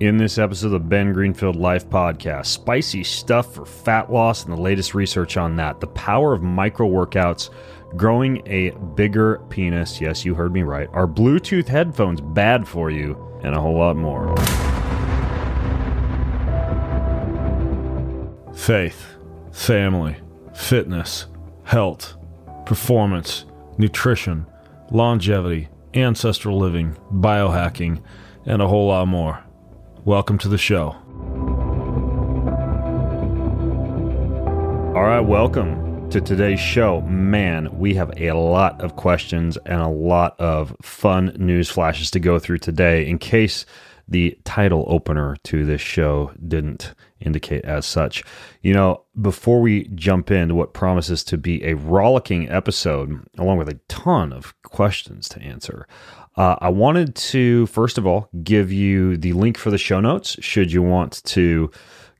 In this episode of the Ben Greenfield Life Podcast, spicy stuff for fat loss and the latest research on that, the power of micro workouts, growing a bigger penis. Yes, you heard me right. Are Bluetooth headphones bad for you? And a whole lot more. Faith, family, fitness, health, performance, nutrition, longevity, ancestral living, biohacking, and a whole lot more. Welcome to the show. All right, welcome to today's show. Man, we have a lot of questions and a lot of fun news flashes to go through today. In case the title opener to this show didn't indicate as such. You know, before we jump into what promises to be a rollicking episode, along with a ton of questions to answer, uh, I wanted to, first of all, give you the link for the show notes should you want to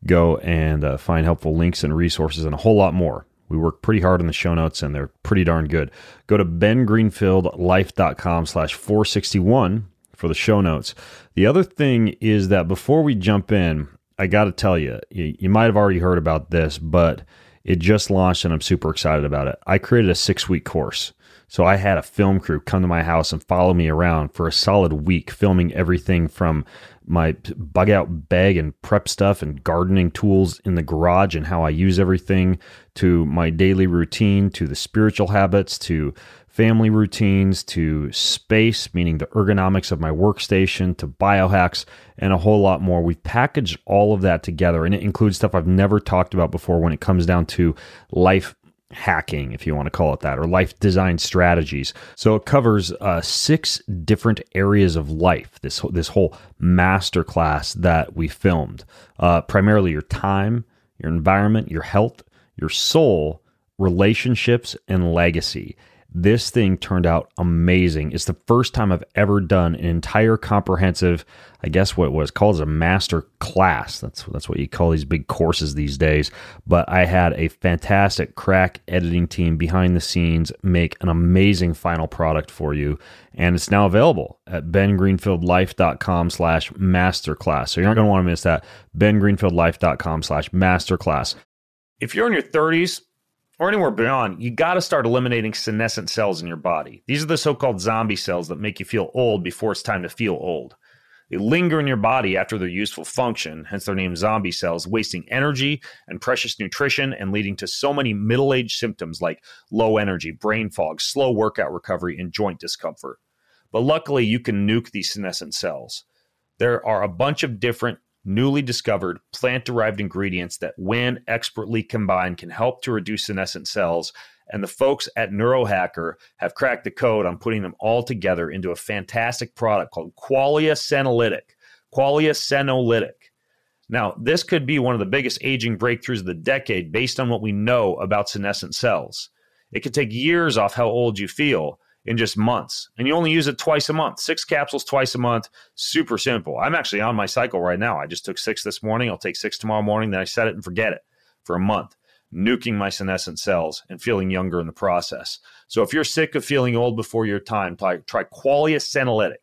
go and uh, find helpful links and resources and a whole lot more. We work pretty hard on the show notes and they're pretty darn good. Go to bengreenfieldlife.com slash 461 for the show notes. The other thing is that before we jump in, I got to tell you, you, you might have already heard about this, but it just launched and I'm super excited about it. I created a six week course so I had a film crew come to my house and follow me around for a solid week, filming everything from my bug out bag and prep stuff and gardening tools in the garage and how I use everything to my daily routine, to the spiritual habits, to family routines, to space, meaning the ergonomics of my workstation, to biohacks, and a whole lot more. We've packaged all of that together, and it includes stuff I've never talked about before when it comes down to life hacking, if you want to call it that, or life design strategies. So it covers uh, six different areas of life. This this whole masterclass that we filmed, uh, primarily your time, your environment, your health, your soul, relationships, and legacy. This thing turned out amazing. It's the first time I've ever done an entire comprehensive, I guess what was called as a master class. That's that's what you call these big courses these days. But I had a fantastic crack editing team behind the scenes make an amazing final product for you. And it's now available at bengreenfieldlife.com slash masterclass. So you're not going to want to miss that. bengreenfieldlife.com slash masterclass. If you're in your 30s, or anywhere beyond, you got to start eliminating senescent cells in your body. These are the so called zombie cells that make you feel old before it's time to feel old. They linger in your body after their useful function, hence their name zombie cells, wasting energy and precious nutrition and leading to so many middle age symptoms like low energy, brain fog, slow workout recovery, and joint discomfort. But luckily, you can nuke these senescent cells. There are a bunch of different newly discovered plant derived ingredients that, when expertly combined, can help to reduce senescent cells. And the folks at Neurohacker have cracked the code on putting them all together into a fantastic product called Qualia Senolytic. Qualia Senolytic. Now, this could be one of the biggest aging breakthroughs of the decade based on what we know about senescent cells. It could take years off how old you feel, in just months. And you only use it twice a month, six capsules twice a month. Super simple. I'm actually on my cycle right now. I just took six this morning. I'll take six tomorrow morning. Then I set it and forget it for a month, nuking my senescent cells and feeling younger in the process. So if you're sick of feeling old before your time, try, try Qualia Senolytic.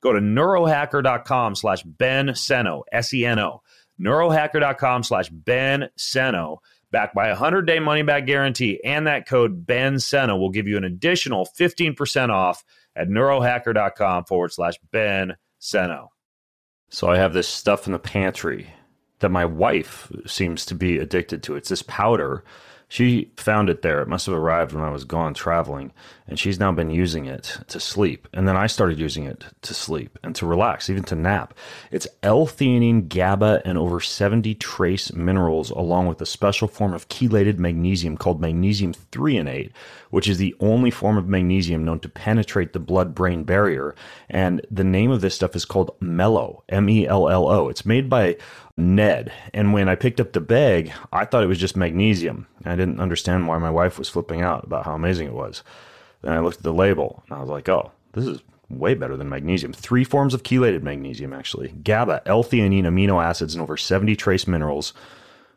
Go to neurohacker.com slash Ben Seno, S E N O. Neurohacker.com slash Ben Seno backed by a 100 day money back guarantee. And that code Ben Seno will give you an additional 15% off at neurohacker.com forward slash Ben Seno. So I have this stuff in the pantry that my wife seems to be addicted to. It's this powder she found it there. It must have arrived when I was gone traveling, and she's now been using it to sleep. And then I started using it to sleep and to relax, even to nap. It's L-theanine, GABA, and over 70 trace minerals, along with a special form of chelated magnesium called magnesium threonate, which is the only form of magnesium known to penetrate the blood-brain barrier. And the name of this stuff is called Mello, M-E-L-L-O. It's made by Ned. And when I picked up the bag, I thought it was just magnesium. I didn't understand why my wife was flipping out about how amazing it was. Then I looked at the label and I was like, oh, this is way better than magnesium. Three forms of chelated magnesium, actually GABA, L theanine, amino acids, and over 70 trace minerals.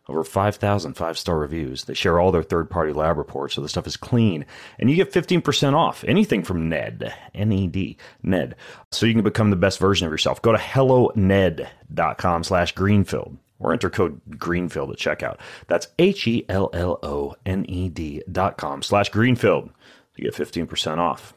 Over 5,000 five star reviews. They share all their third party lab reports, so the stuff is clean. And you get 15% off anything from Ned, N E D, Ned. So you can become the best version of yourself. Go to helloned.com slash greenfield or enter code greenfield at checkout. That's H E L L O N E D dot com slash greenfield to get 15% off.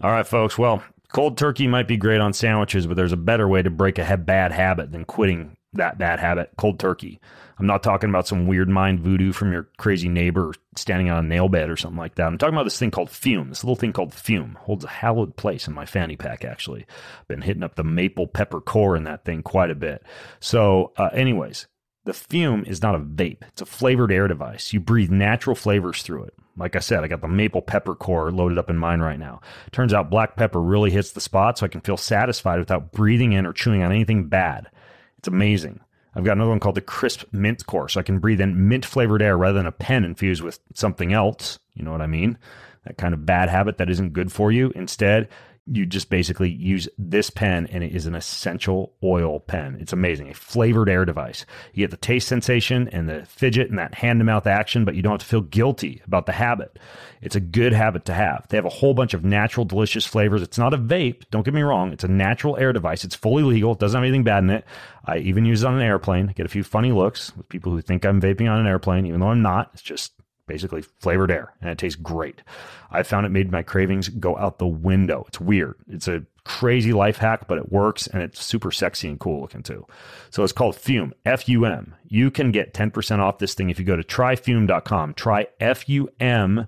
All right, folks. Well, cold turkey might be great on sandwiches, but there's a better way to break a bad habit than quitting that bad habit, cold turkey. I'm not talking about some weird mind voodoo from your crazy neighbor standing on a nail bed or something like that. I'm talking about this thing called Fume. This little thing called Fume holds a hallowed place in my fanny pack. Actually, been hitting up the maple pepper core in that thing quite a bit. So, uh, anyways, the Fume is not a vape. It's a flavored air device. You breathe natural flavors through it. Like I said, I got the maple pepper core loaded up in mine right now. Turns out black pepper really hits the spot, so I can feel satisfied without breathing in or chewing on anything bad. It's amazing. I've got another one called the Crisp Mint Core, so I can breathe in mint flavored air rather than a pen infused with something else. You know what I mean? That kind of bad habit that isn't good for you. Instead, you just basically use this pen and it is an essential oil pen. It's amazing. A flavored air device. You get the taste sensation and the fidget and that hand to mouth action, but you don't have to feel guilty about the habit. It's a good habit to have. They have a whole bunch of natural, delicious flavors. It's not a vape. Don't get me wrong. It's a natural air device. It's fully legal. It doesn't have anything bad in it. I even use it on an airplane. Get a few funny looks with people who think I'm vaping on an airplane, even though I'm not. It's just basically flavored air, and it tastes great. I found it made my cravings go out the window. It's weird. It's a crazy life hack, but it works and it's super sexy and cool looking too. So it's called Fume, F U M. You can get 10% off this thing if you go to tryfume.com. Try F U M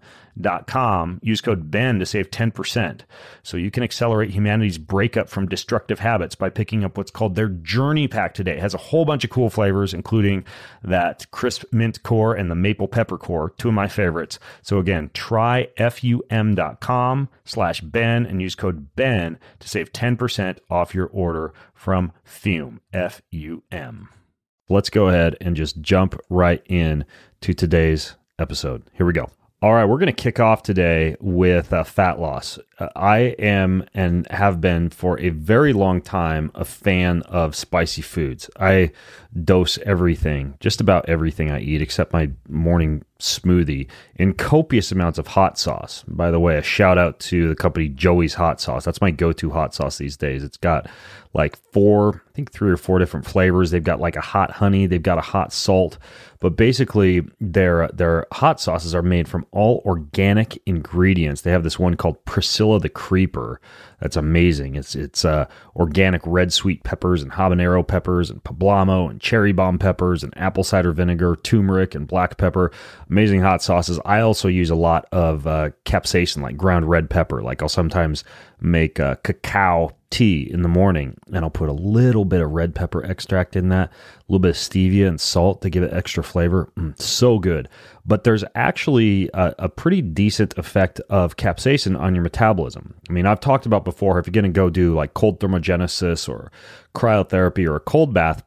com. Use code BEN to save 10%. So you can accelerate humanity's breakup from destructive habits by picking up what's called their Journey Pack today. It has a whole bunch of cool flavors, including that crisp mint core and the maple pepper core, two of my favorites. So again, try fum.com slash Ben and use code BEN to save 10% off your order from Fume, F-U-M. Let's go ahead and just jump right in to today's episode. Here we go. All right, we're going to kick off today with uh, fat loss. Uh, I am and have been for a very long time a fan of spicy foods. I dose everything, just about everything I eat, except my morning smoothie, in copious amounts of hot sauce. By the way, a shout out to the company Joey's Hot Sauce. That's my go to hot sauce these days. It's got like four, I think three or four different flavors. They've got like a hot honey, they've got a hot salt, but basically their their hot sauces are made from all organic ingredients. They have this one called Priscilla the Creeper. That's amazing. It's it's uh, organic red sweet peppers and habanero peppers and poblano and cherry bomb peppers and apple cider vinegar, turmeric and black pepper. Amazing hot sauces. I also use a lot of uh, capsaicin, like ground red pepper. Like I'll sometimes make uh, cacao tea in the morning and I'll put a little bit of red pepper extract in that, a little bit of stevia and salt to give it extra flavor. Mm, so good. But there's actually a, a, pretty decent effect of capsaicin on your metabolism. I mean, I've talked about before if you're going to go do like cold thermogenesis or cryotherapy or a cold bath,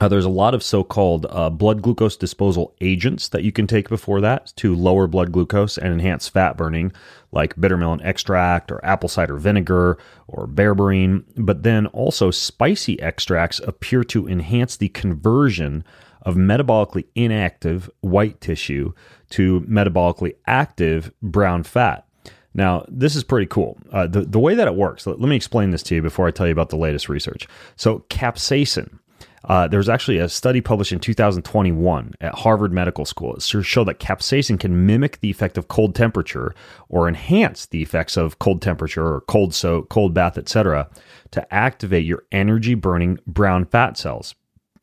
uh, there's a lot of so-called uh, blood glucose disposal agents that you can take before that to lower blood glucose and enhance fat burning, like bitter melon extract or apple cider vinegar or berberine. But then also spicy extracts appear to enhance the conversion of metabolically inactive white tissue to metabolically active brown fat. Now, this is pretty cool. Uh, the, the way that it works, let, let me explain this to you before I tell you about the latest research. So, capsaicin uh, there was actually a study published in 2021 at Harvard Medical School. It showed that capsaicin can mimic the effect of cold temperature or enhance the effects of cold temperature or cold soak, cold bath, etc., to activate your energy burning brown fat cells.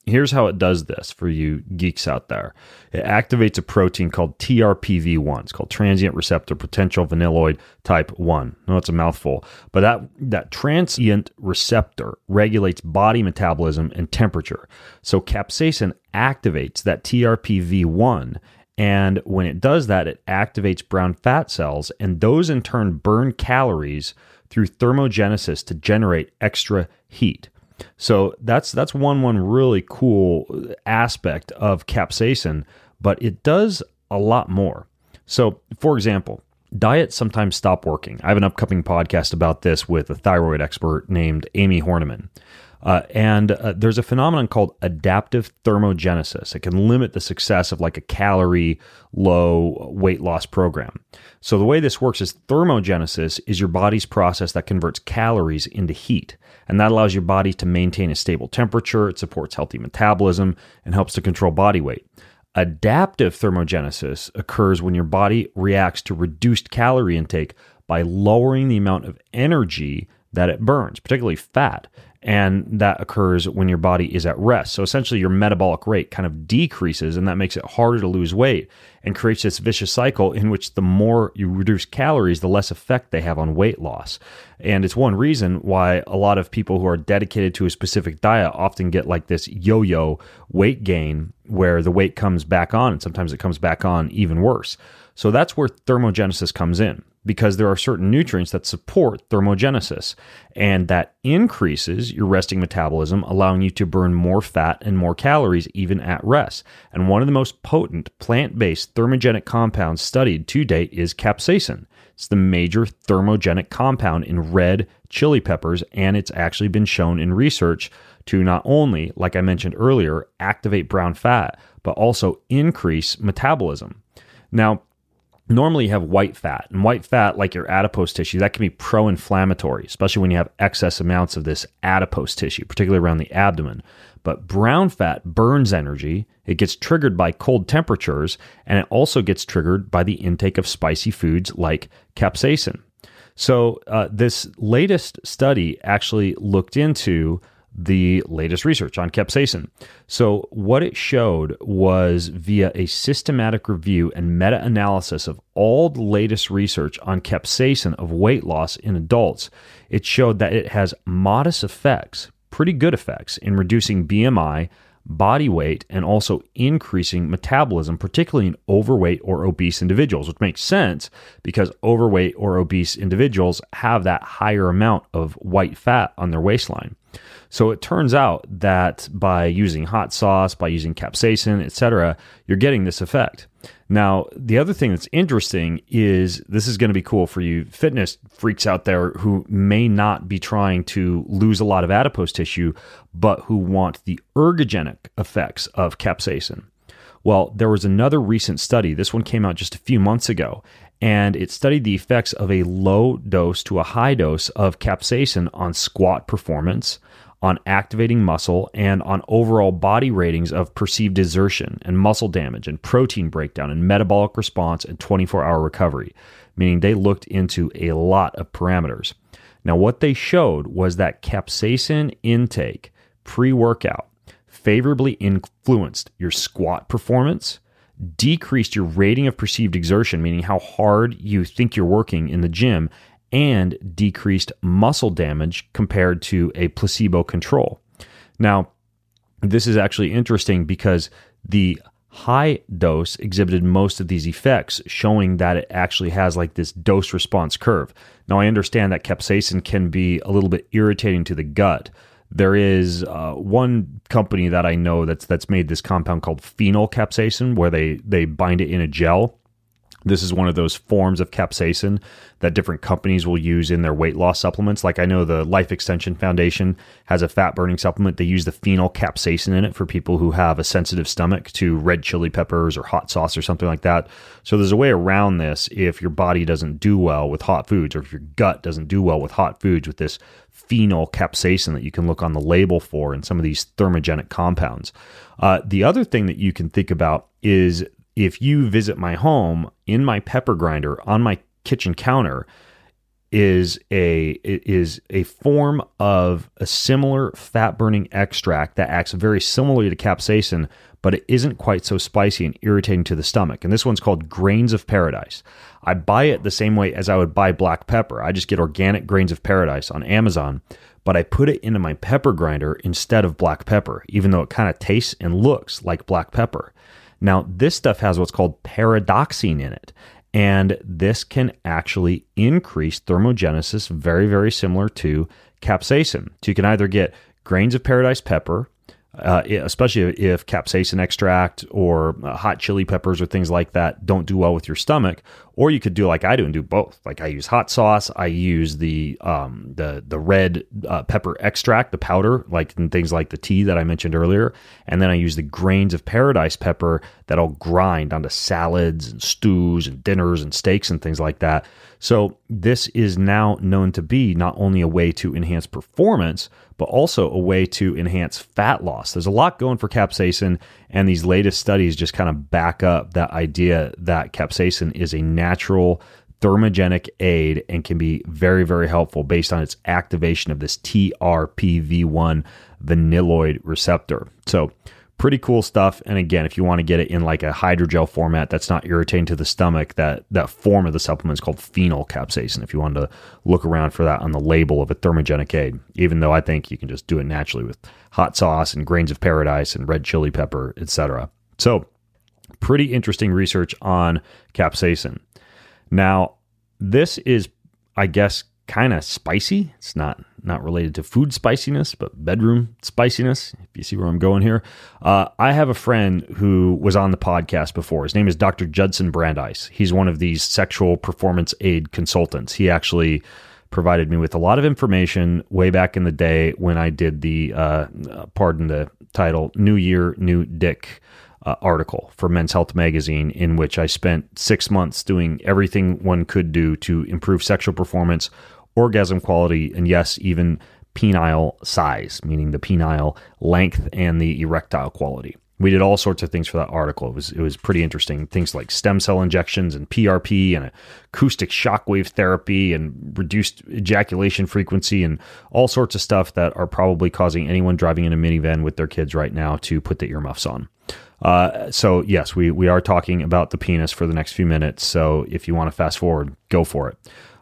Here's how it does this for you geeks out there. It activates a protein called TRPV1. It's called transient receptor potential vanilloid type 1. No, it's a mouthful. But that, that transient receptor regulates body metabolism and temperature. So capsaicin activates that TRPV1 and when it does that, it activates brown fat cells, and those in turn burn calories through thermogenesis to generate extra heat. So that's that's one one really cool aspect of capsaicin, but it does a lot more. So, for example, diets sometimes stop working. I have an upcoming podcast about this with a thyroid expert named Amie Hornaman. Uh, and uh, there's a phenomenon called adaptive thermogenesis. It can limit the success of like a calorie low weight loss program. So the way this works is thermogenesis is your body's process that converts calories into heat. And that allows your body to maintain a stable temperature. It supports healthy metabolism and helps to control body weight. Adaptive thermogenesis occurs when your body reacts to reduced calorie intake by lowering the amount of energy that it burns, particularly fat. And that occurs when your body is at rest. So essentially, your metabolic rate kind of decreases, and that makes it harder to lose weight and creates this vicious cycle in which the more you reduce calories, the less effect they have on weight loss. And it's one reason why a lot of people who are dedicated to a specific diet often get like this yo yo weight gain where the weight comes back on, and sometimes it comes back on even worse. So that's where thermogenesis comes in because there are certain nutrients that support thermogenesis and that increases your resting metabolism, allowing you to burn more fat and more calories even at rest. And one of the most potent plant based thermogenic compounds studied to date is capsaicin. It's the major thermogenic compound in red chili peppers, and it's actually been shown in research to not only, like I mentioned earlier, activate brown fat, but also increase metabolism. Now, normally you have white fat and white fat like your adipose tissue that can be pro-inflammatory especially when you have excess amounts of this adipose tissue particularly around the abdomen. But brown fat burns energy it gets triggered by cold temperatures and it also gets triggered by the intake of spicy foods like capsaicin. So uh, this latest study actually looked into the latest research on capsaicin. So, what it showed was via a systematic review and meta analysis of all the latest research on capsaicin of weight loss in adults, it showed that it has modest effects, pretty good effects, in reducing BMI, body weight, and also increasing metabolism, particularly in overweight or obese individuals, which makes sense because overweight or obese individuals have that higher amount of white fat on their waistline. So it turns out that by using hot sauce, by using capsaicin, etc., you're getting this effect. Now, the other thing that's interesting is this is going to be cool for you fitness freaks out there who may not be trying to lose a lot of adipose tissue, but who want the ergogenic effects of capsaicin. Well, there was another recent study. This one came out just a few months ago, and it studied the effects of a low dose to a high dose of capsaicin on squat performance, on activating muscle and on overall body ratings of perceived exertion and muscle damage and protein breakdown and metabolic response and 24 hour recovery, meaning they looked into a lot of parameters. Now, what they showed was that capsaicin intake pre workout favorably influenced your squat performance, decreased your rating of perceived exertion, meaning how hard you think you're working in the gym, and decreased muscle damage compared to a placebo control. Now, this is actually interesting because the high dose exhibited most of these effects, showing that it actually has like this dose response curve. Now, I understand that capsaicin can be a little bit irritating to the gut. There is uh, one company that I know that's that's made this compound called phenylcapsaicin, where they they bind it in a gel this is one of those forms of capsaicin that different companies will use in their weight loss supplements. Like I know the Life Extension Foundation has a fat burning supplement. They use the phenylcapsaicin in it for people who have a sensitive stomach to red chili peppers or hot sauce or something like that. So there's a way around this if your body doesn't do well with hot foods or if your gut doesn't do well with hot foods with this phenylcapsaicin that you can look on the label for in some of these thermogenic compounds. Uh, the other thing that you can think about is if you visit my home in my pepper grinder on my kitchen counter is a is a form of a similar fat burning extract that acts very similarly to capsaicin but it isn't quite so spicy and irritating to the stomach. And this one's called grains of paradise. I buy it the same way as i would buy black pepper. I just get organic grains of paradise on amazon but i put it into my pepper grinder instead of black pepper even though it kind of tastes and looks like black pepper now, this stuff has what's called paradoxine in it, and this can actually increase thermogenesis very, very similar to capsaicin. So you can either get grains of paradise pepper, uh, especially if capsaicin extract or uh, hot chili peppers or things like that don't do well with your stomach. Or you could do like I do and do both. Like I use hot sauce, I use the um, the the red uh, pepper extract, the powder, like in things like the tea that I mentioned earlier, and then I use the grains of paradise pepper that I'll grind onto salads and stews and dinners and steaks and things like that. So this is now known to be not only a way to enhance performance but also a way to enhance fat loss. There's a lot going for capsaicin, and these latest studies just kind of back up that idea that capsaicin is a natural thermogenic aid and can be very, very helpful based on its activation of this TRPV1 vanilloid receptor. So, pretty cool stuff. And again, if you want to get it in like a hydrogel format that's not irritating to the stomach, that that form of the supplement is called phenylcapsaicin. If you wanted to look around for that on the label of a thermogenic aid, even though I think you can just do it naturally with hot sauce and grains of paradise and red chili pepper, etc. So, pretty interesting research on capsaicin. Now, this is, I guess, kind of spicy. It's not not related to food spiciness, but bedroom spiciness. If you see where I'm going here, uh, I have a friend who was on the podcast before. His name is Dr. Judson Brandeis. He's one of these sexual performance aid consultants. He actually provided me with a lot of information way back in the day when I did the, uh, pardon the title, New Year, New Dick. Uh, article for Men's Health Magazine, in which I spent six months doing everything one could do to improve sexual performance orgasm quality, and yes, even penile size, meaning the penile length and the erectile quality. We did all sorts of things for that article. It was it was pretty interesting. Things like stem cell injections and PRP and acoustic shockwave therapy and reduced ejaculation frequency and all sorts of stuff that are probably causing anyone driving in a minivan with their kids right now to put the earmuffs on. Uh, so yes, we we are talking about the penis for the next few minutes. So if you want to fast forward, go for it.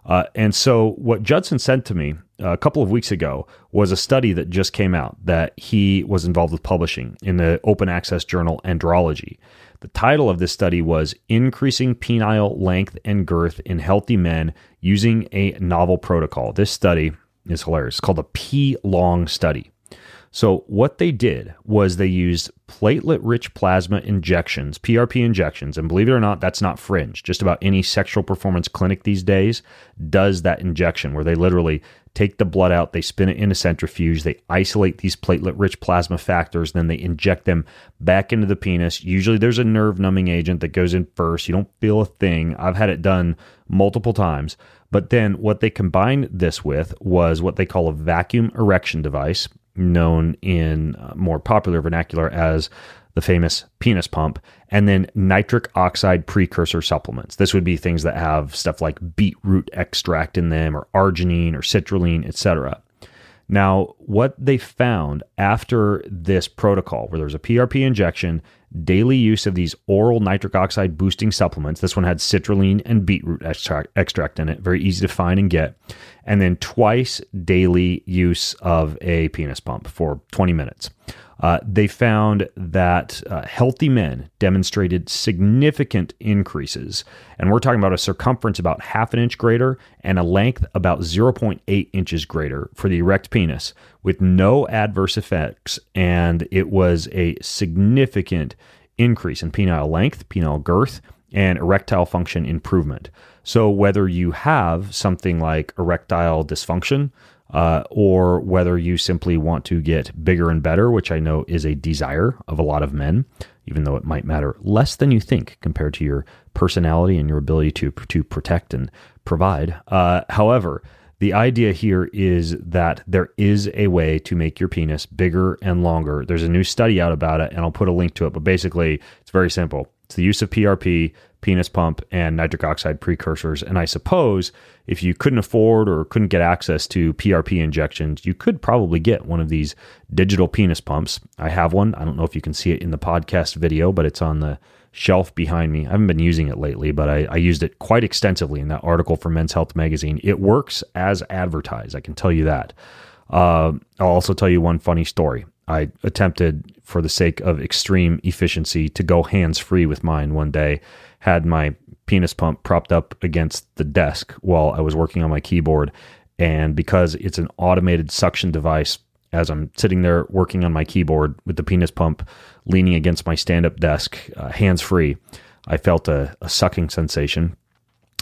Uh, and so, what Judson sent to me uh, a couple of weeks ago was a study that just came out that he was involved with publishing in the open access journal Andrology. The title of this study was Increasing Penile Length and Girth in Healthy Men Using a Novel Protocol. This study is hilarious. It's called the P Long Study. So, what they did was they used platelet rich plasma injections, PRP injections, and believe it or not, that's not fringe. Just about any sexual performance clinic these days does that injection where they literally take the blood out, they spin it in a centrifuge, they isolate these platelet rich plasma factors, then they inject them back into the penis. Usually there's a nerve numbing agent that goes in first. You don't feel a thing. I've had it done multiple times. But then what they combined this with was what they call a vacuum erection device known in uh, more popular vernacular as the famous penis pump, and then nitric oxide precursor supplements. This would be things that have stuff like beetroot extract in them, or arginine, or citrulline, etc. Now, what they found after this protocol, where there was a PRP injection, daily use of these oral nitric oxide boosting supplements, this one had citrulline and beetroot extract, extract in it, very easy to find and get, and then twice daily use of a penis pump for 20 minutes. Uh, they found that uh, healthy men demonstrated significant increases. And we're talking about a circumference about half an inch greater and a length about 0.8 inches greater for the erect penis with no adverse effects. And it was a significant increase in penile length, penile girth, and erectile function improvement. So, whether you have something like erectile dysfunction, uh, or whether you simply want to get bigger and better, which I know is a desire of a lot of men, even though it might matter less than you think compared to your personality and your ability to to protect and provide. Uh, however, the idea here is that there is a way to make your penis bigger and longer. There's a new study out about it, and I'll put a link to it. But basically, it's very simple. It's the use of PRP penis pump, and nitric oxide precursors. And I suppose if you couldn't afford or couldn't get access to PRP injections, you could probably get one of these digital penis pumps. I have one. I don't know if you can see it in the podcast video, but it's on the shelf behind me. I haven't been using it lately, but I, I used it quite extensively in that article for Men's Health Magazine. It works as advertised. I can tell you that. Uh, I'll also tell you one funny story. I attempted, for the sake of extreme efficiency, to go hands free with mine one day had my penis pump propped up against the desk while I was working on my keyboard. And because it's an automated suction device, as I'm sitting there working on my keyboard with the penis pump leaning against my stand up desk, uh, hands free. I felt a, a sucking sensation,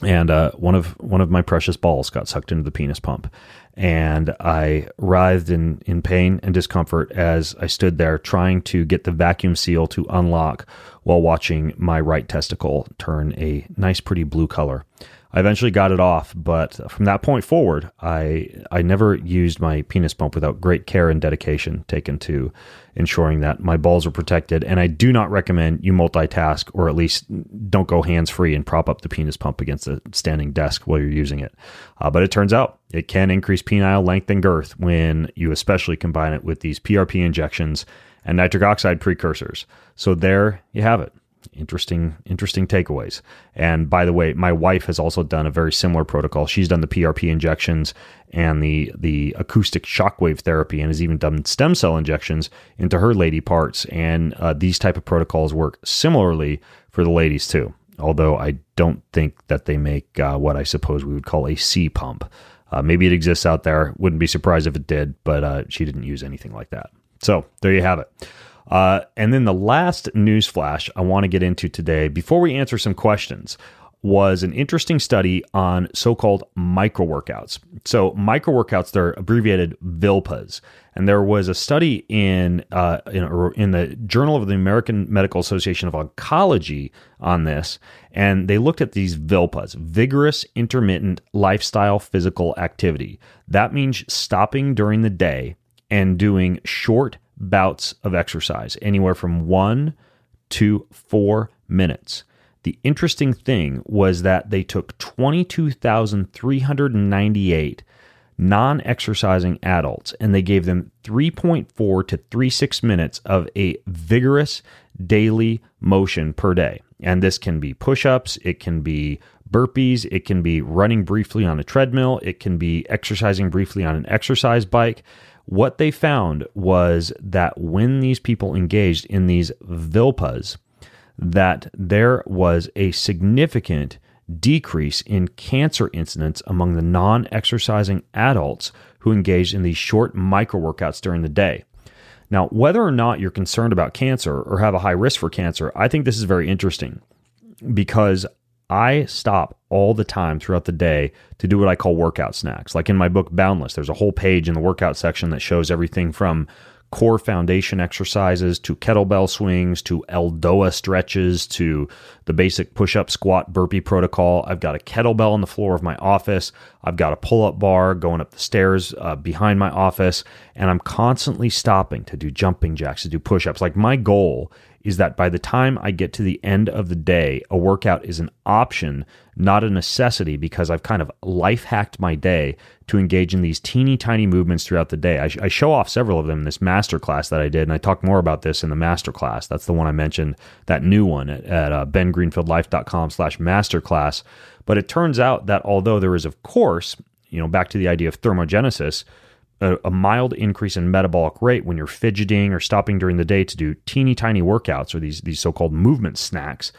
and uh, one of one of my precious balls got sucked into the penis pump, and I writhed in in pain and discomfort as I stood there trying to get the vacuum seal to unlock while watching my right testicle turn a nice, pretty blue color. I eventually got it off, but from that point forward, I I never used my penis pump without great care and dedication taken to ensuring that my balls are protected. And I do not recommend you multitask, or at least don't go hands free and prop up the penis pump against a standing desk while you're using it. Uh, but it turns out it can increase penile length and girth when you especially combine it with these PRP injections and nitric oxide precursors. So there you have it. Interesting interesting takeaways. And by the way my wife has also done a very similar protocol. She's done the prp injections and the the acoustic shockwave therapy and has even done stem cell injections into her lady parts. And uh, these type of protocols work similarly for the ladies too although i don't think that they make uh, what i suppose we would call a c pump. Uh, maybe it exists out there. Wouldn't be surprised if it did but uh, she didn't use anything like that so there you have it uh, and then the last news flash I want to get into today, before we answer some questions, was an interesting study on so called micro workouts. So, micro workouts, they're abbreviated VILPAs. And there was a study in, uh, in, in, the Journal of the American Medical Association of Oncology on this. And they looked at these VILPAs, vigorous intermittent lifestyle physical activity. That means stopping during the day and doing short bouts of exercise, anywhere from one to four minutes. The interesting thing was that they took 22,398 non exercising adults and they gave them 3.4 to 36 minutes of a vigorous daily motion per day. And this can be push ups, it can be burpees, it can be running briefly on a treadmill, it can be exercising briefly on an exercise bike. What they found was that when these people engaged in these VILPAs, that there was a significant decrease in cancer incidence among the non exercising adults who engaged in these short micro workouts during the day. Now, whether or not you're concerned about cancer or have a high risk for cancer, I think this is very interesting because I stop all the time throughout the day to do what I call workout snacks. Like in my book Boundless, there's a whole page in the workout section that shows everything from core foundation exercises to kettlebell swings to Eldoa stretches to the basic push up, squat, burpee protocol. I've got a kettlebell on the floor of my office. I've got a pull up bar going up the stairs uh, behind my office. And I'm constantly stopping to do jumping jacks, to do push ups. Like my goal is that by the time I get to the end of the day, a workout is an option, not a necessity, because I've kind of life hacked my day to engage in these teeny tiny movements throughout the day. I, I show off several of them in this masterclass that I did, and I talk more about this in the masterclass. That's the one I mentioned, that new one at, at uh, bengreenfieldlife.com slash masterclass. But it turns out that although there is, of course, you know, back to the idea of thermogenesis, a, a, mild increase in metabolic rate when you're fidgeting or stopping during the day to do teeny tiny workouts or these these so-called movement snacks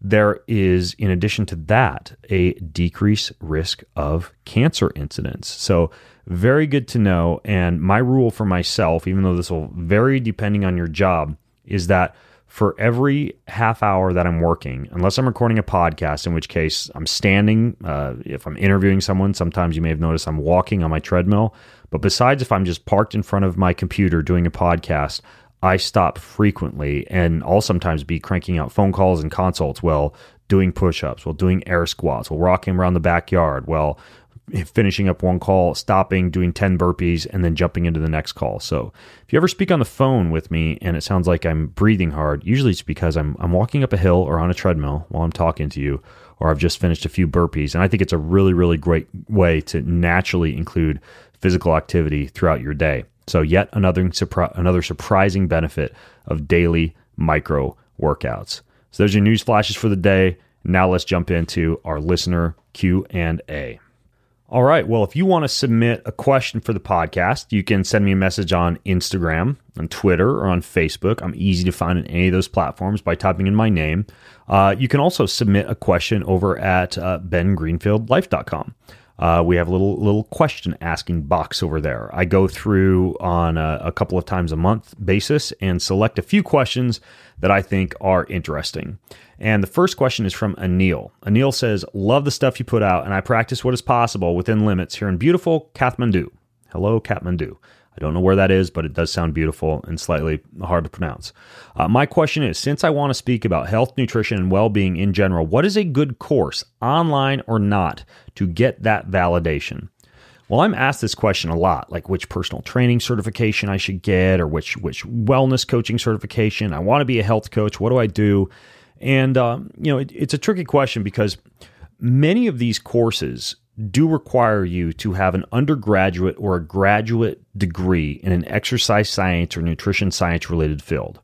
there is in addition to that a decreased risk of cancer incidence so very good to know and my rule for myself even though this will vary depending on your job is that for every half hour that I'm working, unless I'm recording a podcast, in which case I'm standing. Uh, if I'm interviewing someone, sometimes you may have noticed I'm walking on my treadmill. But besides, if I'm just parked in front of my computer doing a podcast, I stop frequently and I'll sometimes be cranking out phone calls and consults while doing push ups, while doing air squats, while rocking around the backyard, while finishing up one call, stopping, doing 10 burpees, and then jumping into the next call. So if you ever speak on the phone with me and it sounds like I'm breathing hard, usually it's because I'm, I'm walking up a hill or on a treadmill while I'm talking to you, or I've just finished a few burpees. And I think it's a really, really great way to naturally include physical activity throughout your day. So, yet another, another surprising benefit of daily micro workouts. So, there's your news flashes for the day. Now let's jump into our listener Q and A. All right. Well, if you want to submit a question for the podcast, you can send me a message on Instagram, on Twitter, or on Facebook. I'm easy to find on any of those platforms by typing in my name. Uh, you can also submit a question over at uh, bengreenfieldlife.com. Uh, we have a little little question asking box over there. I go through on a, a couple of times a month basis and select a few questions that I think are interesting. And the first question is from Anil. Anil says, Love the stuff you put out, and I practice what is possible within limits here in beautiful Kathmandu. Hello, Kathmandu. I don't know where that is, but it does sound beautiful and slightly hard to pronounce. Uh, my question is since I want to speak about health, nutrition, and well being in general, what is a good course, online or not, to get that validation? Well, I'm asked this question a lot, like which personal training certification I should get or which which wellness coaching certification. I want to be a health coach. What do I do? And um, you know, it, it's a tricky question because many of these courses do require you to have an undergraduate or a graduate degree in an exercise science or nutrition science related field.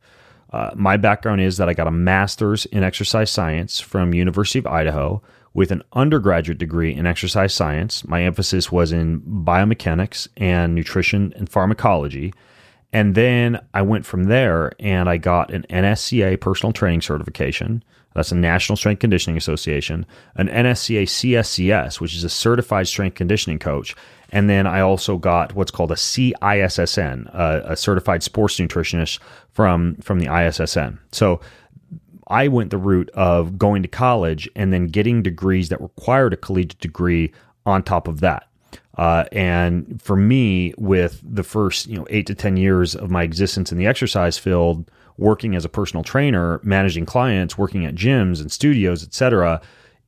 Uh, my background is that I got a master's in exercise science from University of Idaho with an undergraduate degree in exercise science. My emphasis was in biomechanics and nutrition and pharmacology. And then I went from there and I got an NSCA personal training certification. That's a National Strength Conditioning Association, an NSCA CSCS, which is a certified strength conditioning coach. And then I also got what's called a CISSN, a, a certified sports nutritionist from, from the ISSN. So I went the route of going to college and then getting degrees that required a collegiate degree on top of that. Uh, and for me, with the first you know eight to ten years of my existence in the exercise field, working as a personal trainer, managing clients, working at gyms and studios, etc.,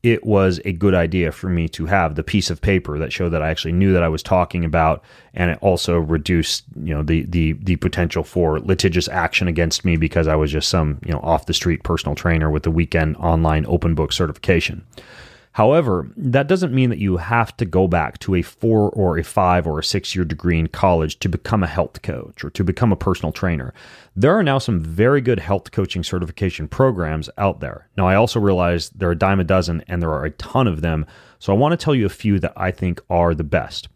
it was a good idea for me to have the piece of paper that showed that I actually knew that I was talking about, and it also reduced you know the the the potential for litigious action against me because I was just some you know off the street personal trainer with the weekend online open book certification. However, that doesn't mean that you have to go back to a four or a five or a six year degree in college to become a health coach or to become a personal trainer. There are now some very good health coaching certification programs out there. Now, I also realize there are a dime a dozen and there are a ton of them. So I want to tell you a few that I think are the best.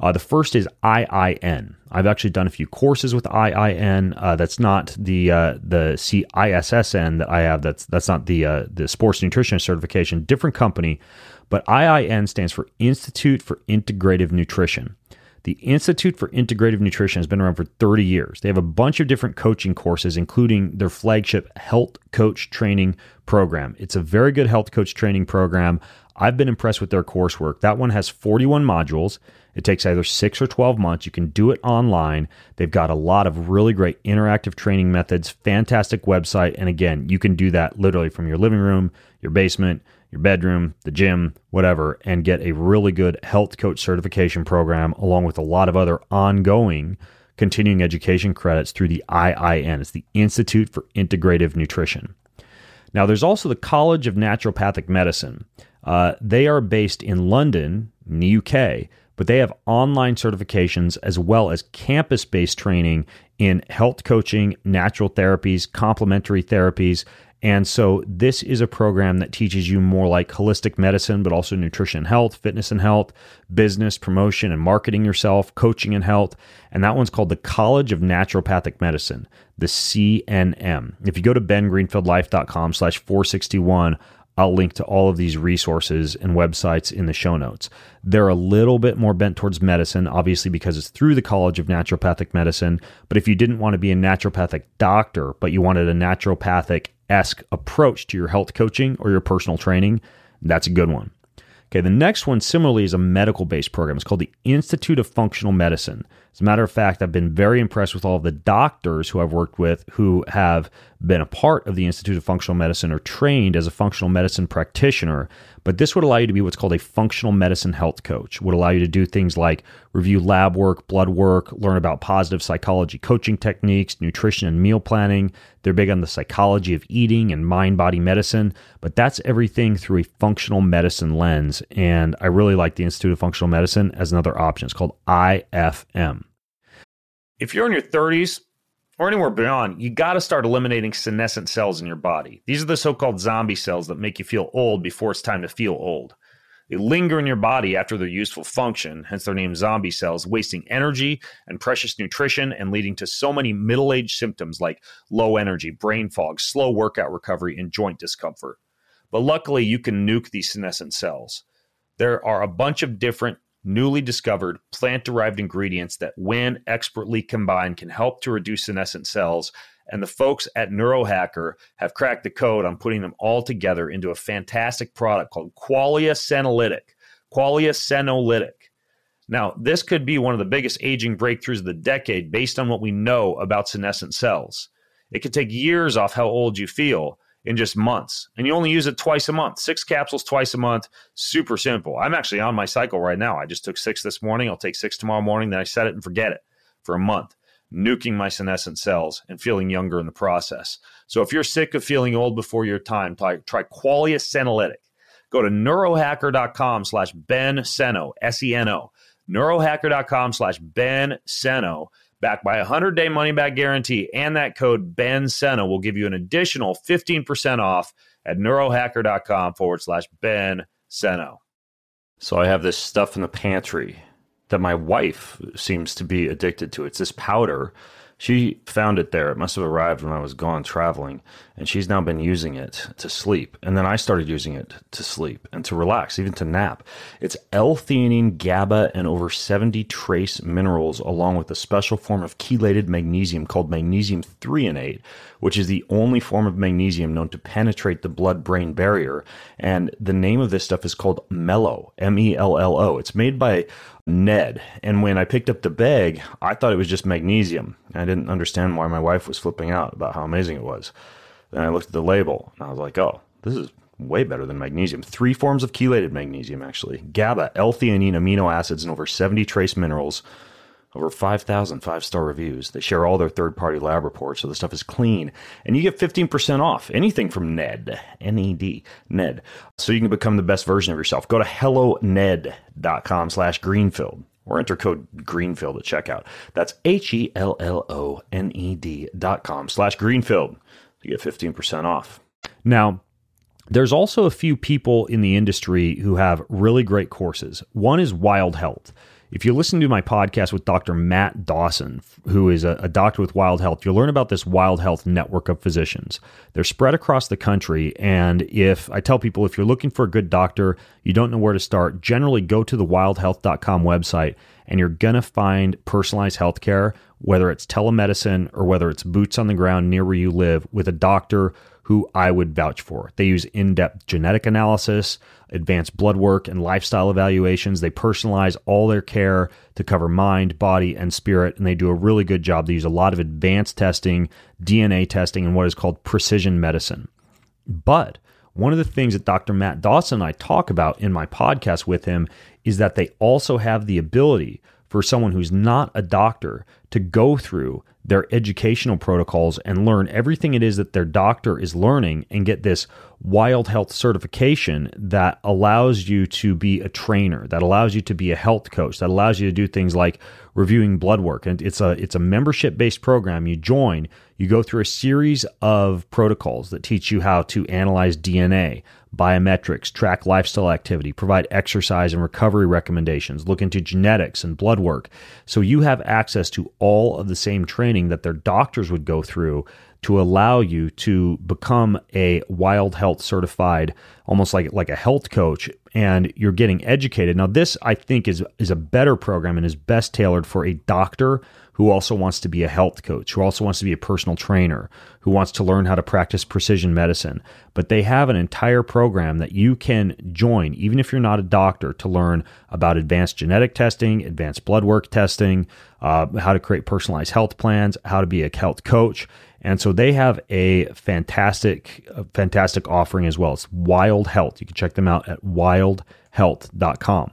Uh, the first is IIN. I've actually done a few courses with IIN. Uh, that's not the uh, the CISSN that I have. That's that's not the uh, the sports nutrition certification. Different company, but IIN stands for Institute for Integrative Nutrition. The Institute for Integrative Nutrition has been around for 30 years. They have a bunch of different coaching courses, including their flagship Health Coach Training Program. It's a very good health coach training program. I've been impressed with their coursework. That one has 41 modules. It takes either six or 12 months. You can do it online. They've got a lot of really great interactive training methods, fantastic website. And again, you can do that literally from your living room, your basement, your bedroom, the gym, whatever, and get a really good health coach certification program along with a lot of other ongoing continuing education credits through the IIN. It's the Institute for Integrative Nutrition. Now, there's also the College of Naturopathic Medicine. Uh, they are based in London, in the UK, but they have online certifications as well as campus based training in health coaching, natural therapies, complementary therapies. And so this is a program that teaches you more like holistic medicine, but also nutrition health, fitness and health, business, promotion and marketing yourself, coaching and health. And that one's called the College of Naturopathic Medicine, the CNM. If you go to bengreenfieldlife.com slash 461, I'll link to all of these resources and websites in the show notes. They're a little bit more bent towards medicine, obviously, because it's through the College of Naturopathic Medicine. But if you didn't want to be a naturopathic doctor, but you wanted a naturopathic esque approach to your health coaching or your personal training, that's a good one. Okay, the next one similarly is a medical based program. It's called the Institute of Functional Medicine. As a matter of fact, I've been very impressed with all of the doctors who I've worked with who have been a part of the Institute of Functional Medicine or trained as a functional medicine practitioner. But this would allow you to be what's called a functional medicine health coach, would allow you to do things like review lab work, blood work, learn about positive psychology coaching techniques, nutrition and meal planning. They're big on the psychology of eating and mind body medicine, but that's everything through a functional medicine lens. And I really like the Institute of Functional Medicine as another option. It's called IFM. If you're in your 30s, or anywhere beyond, you got to start eliminating senescent cells in your body. These are the so called zombie cells that make you feel old before it's time to feel old. They linger in your body after their useful function, hence their name zombie cells, wasting energy and precious nutrition and leading to so many middle age symptoms like low energy, brain fog, slow workout recovery, and joint discomfort. But luckily, you can nuke these senescent cells. There are a bunch of different newly discovered plant derived ingredients that, when expertly combined, can help to reduce senescent cells. And the folks at Neurohacker have cracked the code on putting them all together into a fantastic product called Qualia Senolytic. Qualia Senolytic. Now, this could be one of the biggest aging breakthroughs of the decade based on what we know about senescent cells. It could take years off how old you feel in just months. And you only use it twice a month, six capsules twice a month. Super simple. I'm actually on my cycle right now. I just took six this morning. I'll take six tomorrow morning. Then I set it and forget it for a month, nuking my senescent cells and feeling younger in the process. So if you're sick of feeling old before your time, try, try Qualia Senolytic. Go to neurohacker.com slash Ben Seno, S E N O. Neurohacker.com slash Ben Seno backed by a 100 day money back guarantee. And that code Ben Seno will give you an additional 15% off at neurohacker.com forward slash Ben Seno. So I have this stuff in the pantry that my wife seems to be addicted to. It's this powder she found it there. It must have arrived when I was gone traveling, and she's now been using it to sleep. And then I started using it to sleep and to relax, even to nap. It's L-theanine, GABA, and over 70 trace minerals, along with a special form of chelated magnesium called magnesium threonate, which is the only form of magnesium known to penetrate the blood-brain barrier. And the name of this stuff is called Mello, M-E-L-L-O. It's made by Ned. And when I picked up the bag, I thought it was just magnesium. I didn't understand why my wife was flipping out about how amazing it was. Then I looked at the label and I was like, oh, this is way better than magnesium. Three forms of chelated magnesium, actually GABA, L theanine, amino acids, and over 70 trace minerals over 5,000 five star reviews. They share all their third party lab reports, so the stuff is clean. And you get 15% off anything from Ned, N E D, Ned. So you can become the best version of yourself. Go to helloned.com slash greenfield or enter code greenfield at checkout. That's H E L L O N E D dot com slash greenfield to get 15% off. Now, there's also a few people in the industry who have really great courses. One is Wild Health. If you listen to my podcast with Dr. Matt Dawson, who is a, a, doctor with Wild Health, you'll learn about this Wild Health network of physicians. They're spread across the country. And if I tell people, if you're looking for a good doctor, you don't know where to start, generally go to the wildhealth.com website and you're going to find personalized healthcare, whether it's telemedicine or whether it's boots on the ground near where you live with a doctor who I would vouch for. They use in depth genetic analysis, advanced blood work, and lifestyle evaluations. They personalize all their care to cover mind, body, and spirit, and they do a really good job. They use a lot of advanced testing, DNA testing, and what is called precision medicine. But one of the things that Dr. Matt Dawson and I talk about in my podcast with him is that they also have the ability for someone who's not a doctor to go through their educational protocols and learn everything it is that their doctor is learning and get this wild health certification that allows you to be a trainer, that allows you to be a health coach, that allows you to do things like reviewing blood work. And it's a it's a membership based program. You join, you go through a series of protocols that teach you how to analyze DNA, biometrics, track lifestyle activity, provide exercise and recovery recommendations, look into genetics and blood work. So you have access to all of the same training that their doctors would go through to allow you to become a wild health certified almost like like a health coach and you're getting educated. Now this I think is is a better program and is best tailored for a doctor who also wants to be a health coach, who also wants to be a personal trainer, who wants to learn how to practice precision medicine. But they have an entire program that you can join, even if you're not a doctor, to learn about advanced genetic testing, advanced blood work testing, uh, how to create personalized health plans, how to be a health coach. And so they have a fantastic, fantastic offering as well. It's Wild Health. You can check them out at wildhealth.com.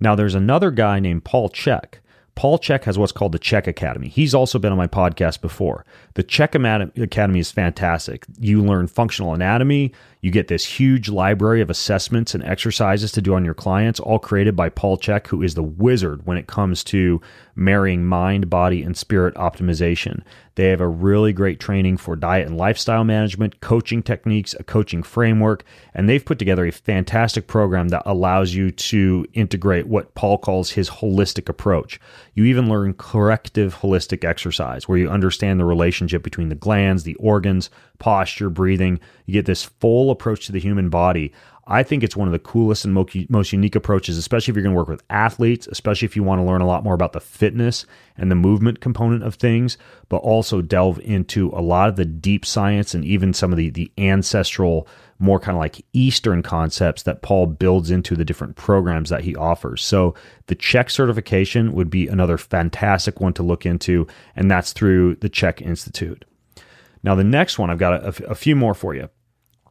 Now, there's another guy named Paul Chek Paul Chek has what's called the Chek Academy. He's also been on my podcast before. The Chek Academy is fantastic. You learn functional anatomy, you get this huge library of assessments and exercises to do on your clients, all created by Paul Chek, who is the wizard when it comes to marrying mind, body, and spirit optimization. They have a really great training for diet and lifestyle management, coaching techniques, a coaching framework, and they've put together a fantastic program that allows you to integrate what Paul calls his holistic approach. You even learn corrective holistic exercise, where you understand the relationship between the glands, the organs, posture, breathing. You get this full approach to the human body. I think it's one of the coolest and most unique approaches, especially if you're going to work with athletes, especially if you want to learn a lot more about the fitness and the movement component of things, but also delve into a lot of the deep science and even some of the, the ancestral, more kind of like Eastern concepts that Paul builds into the different programs that he offers. So the CHEK certification would be another fantastic one to look into, and that's through the CHEK Institute. Now, the next one, I've got a, a few more for you.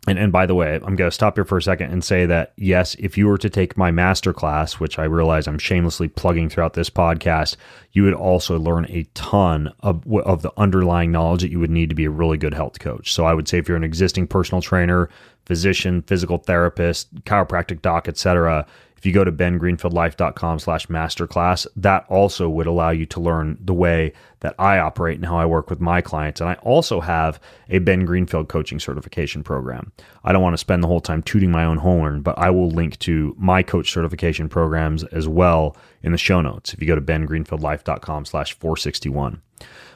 And, and by the way, I'm going to stop here for a second and say that yes, if you were to take my master class, which I realize I'm shamelessly plugging throughout this podcast, you would also learn a ton of, of the underlying knowledge that you would need to be a really good health coach. So I would say if you're an existing personal trainer, physician, physical therapist, chiropractic doc, etc., if you go to bengreenfieldlife.com slash masterclass, that also would allow you to learn the way that I operate and how I work with my clients. And I also have a Ben Greenfield coaching certification program. I don't want to spend the whole time tooting my own horn, but I will link to my coach certification programs as well in the show notes if you go to bengreenfieldlife.com slash 461.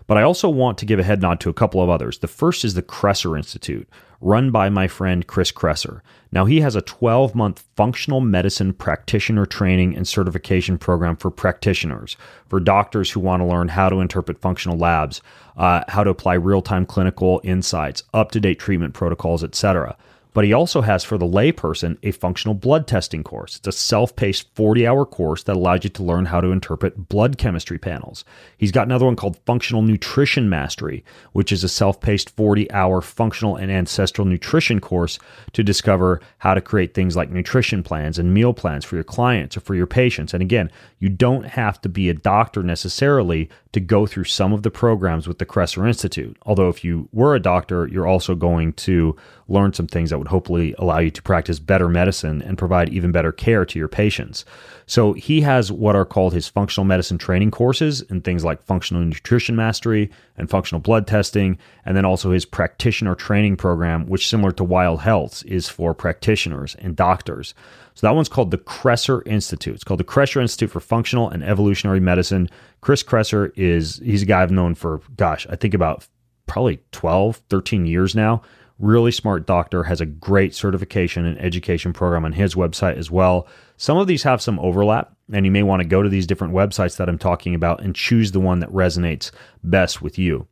But I also want to give a head nod to a couple of others. The first is the Kresser Institute, run by my friend Chris Kresser. Now, he has a 12 month functional medicine practitioner training and certification program for practitioners, for doctors who want to learn how to interpret functional labs, uh, how to apply real time clinical insights, up to date treatment protocols, etc. But he also has for the layperson a functional blood testing course. It's a self paced 40 hour course that allows you to learn how to interpret blood chemistry panels. He's got another one called Functional Nutrition Mastery, which is a self paced 40 hour functional and ancestral nutrition course to discover how to create things like nutrition plans and meal plans for your clients or for your patients. And again, you don't have to be a doctor necessarily to go through some of the programs with the Kresser Institute. Although, if you were a doctor, you're also going to learn some things that would hopefully allow you to practice better medicine and provide even better care to your patients. So he has what are called his functional medicine training courses and things like functional nutrition mastery and functional blood testing, and then also his practitioner training program, which similar to Wild Health is for practitioners and doctors. So that one's called the Kresser Institute. It's called the Kresser Institute for Functional and Evolutionary Medicine. Chris Kresser is he's a guy I've known for gosh, I think about probably 12, 13 years now really smart doctor, has a great certification and education program on his website as well. Some of these have some overlap, and you may want to go to these different websites that I'm talking about and choose the one that resonates best with you.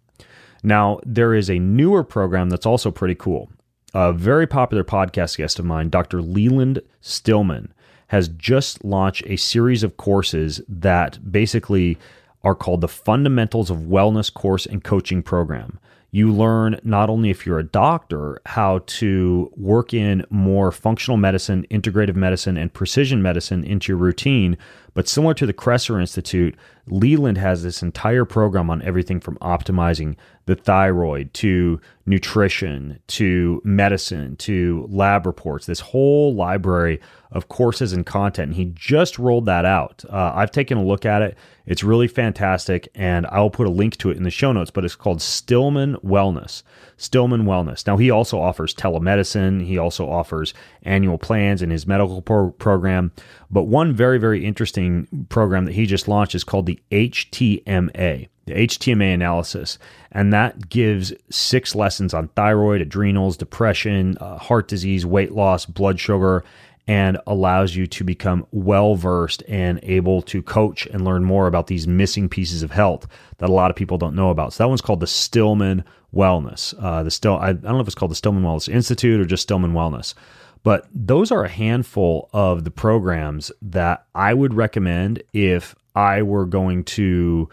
Now, there is a newer program that's also pretty cool. A very popular podcast guest of mine, Dr. Leland Stillman, has just launched a series of courses that basically are called the Fundamentals of Wellness Course and Coaching Program you learn not only if you're a doctor how to work in more functional medicine, integrative medicine, and precision medicine into your routine, but similar to the Kresser Institute, Leland has this entire program on everything from optimizing the thyroid to nutrition to medicine to lab reports, this whole library of courses and content. And he just rolled that out. Uh, I've taken a look at it. It's really fantastic. And I'll put a link to it in the show notes, but it's called Stillman Wellness. Stillman Wellness. Now, he also offers telemedicine, he also offers annual plans in his medical pro- program. But one very, very interesting program that he just launched is called the HTMA the HTMA analysis, and that gives six lessons on thyroid, adrenals, depression, uh, heart disease, weight loss, blood sugar, and allows you to become well versed and able to coach and learn more about these missing pieces of health that a lot of people don't know about. So that one's called the Stillman Wellness. Uh, the Still, I, I don't know if it's called the Stillman Wellness Institute or just Stillman Wellness. But those are a handful of the programs that I would recommend if I were going to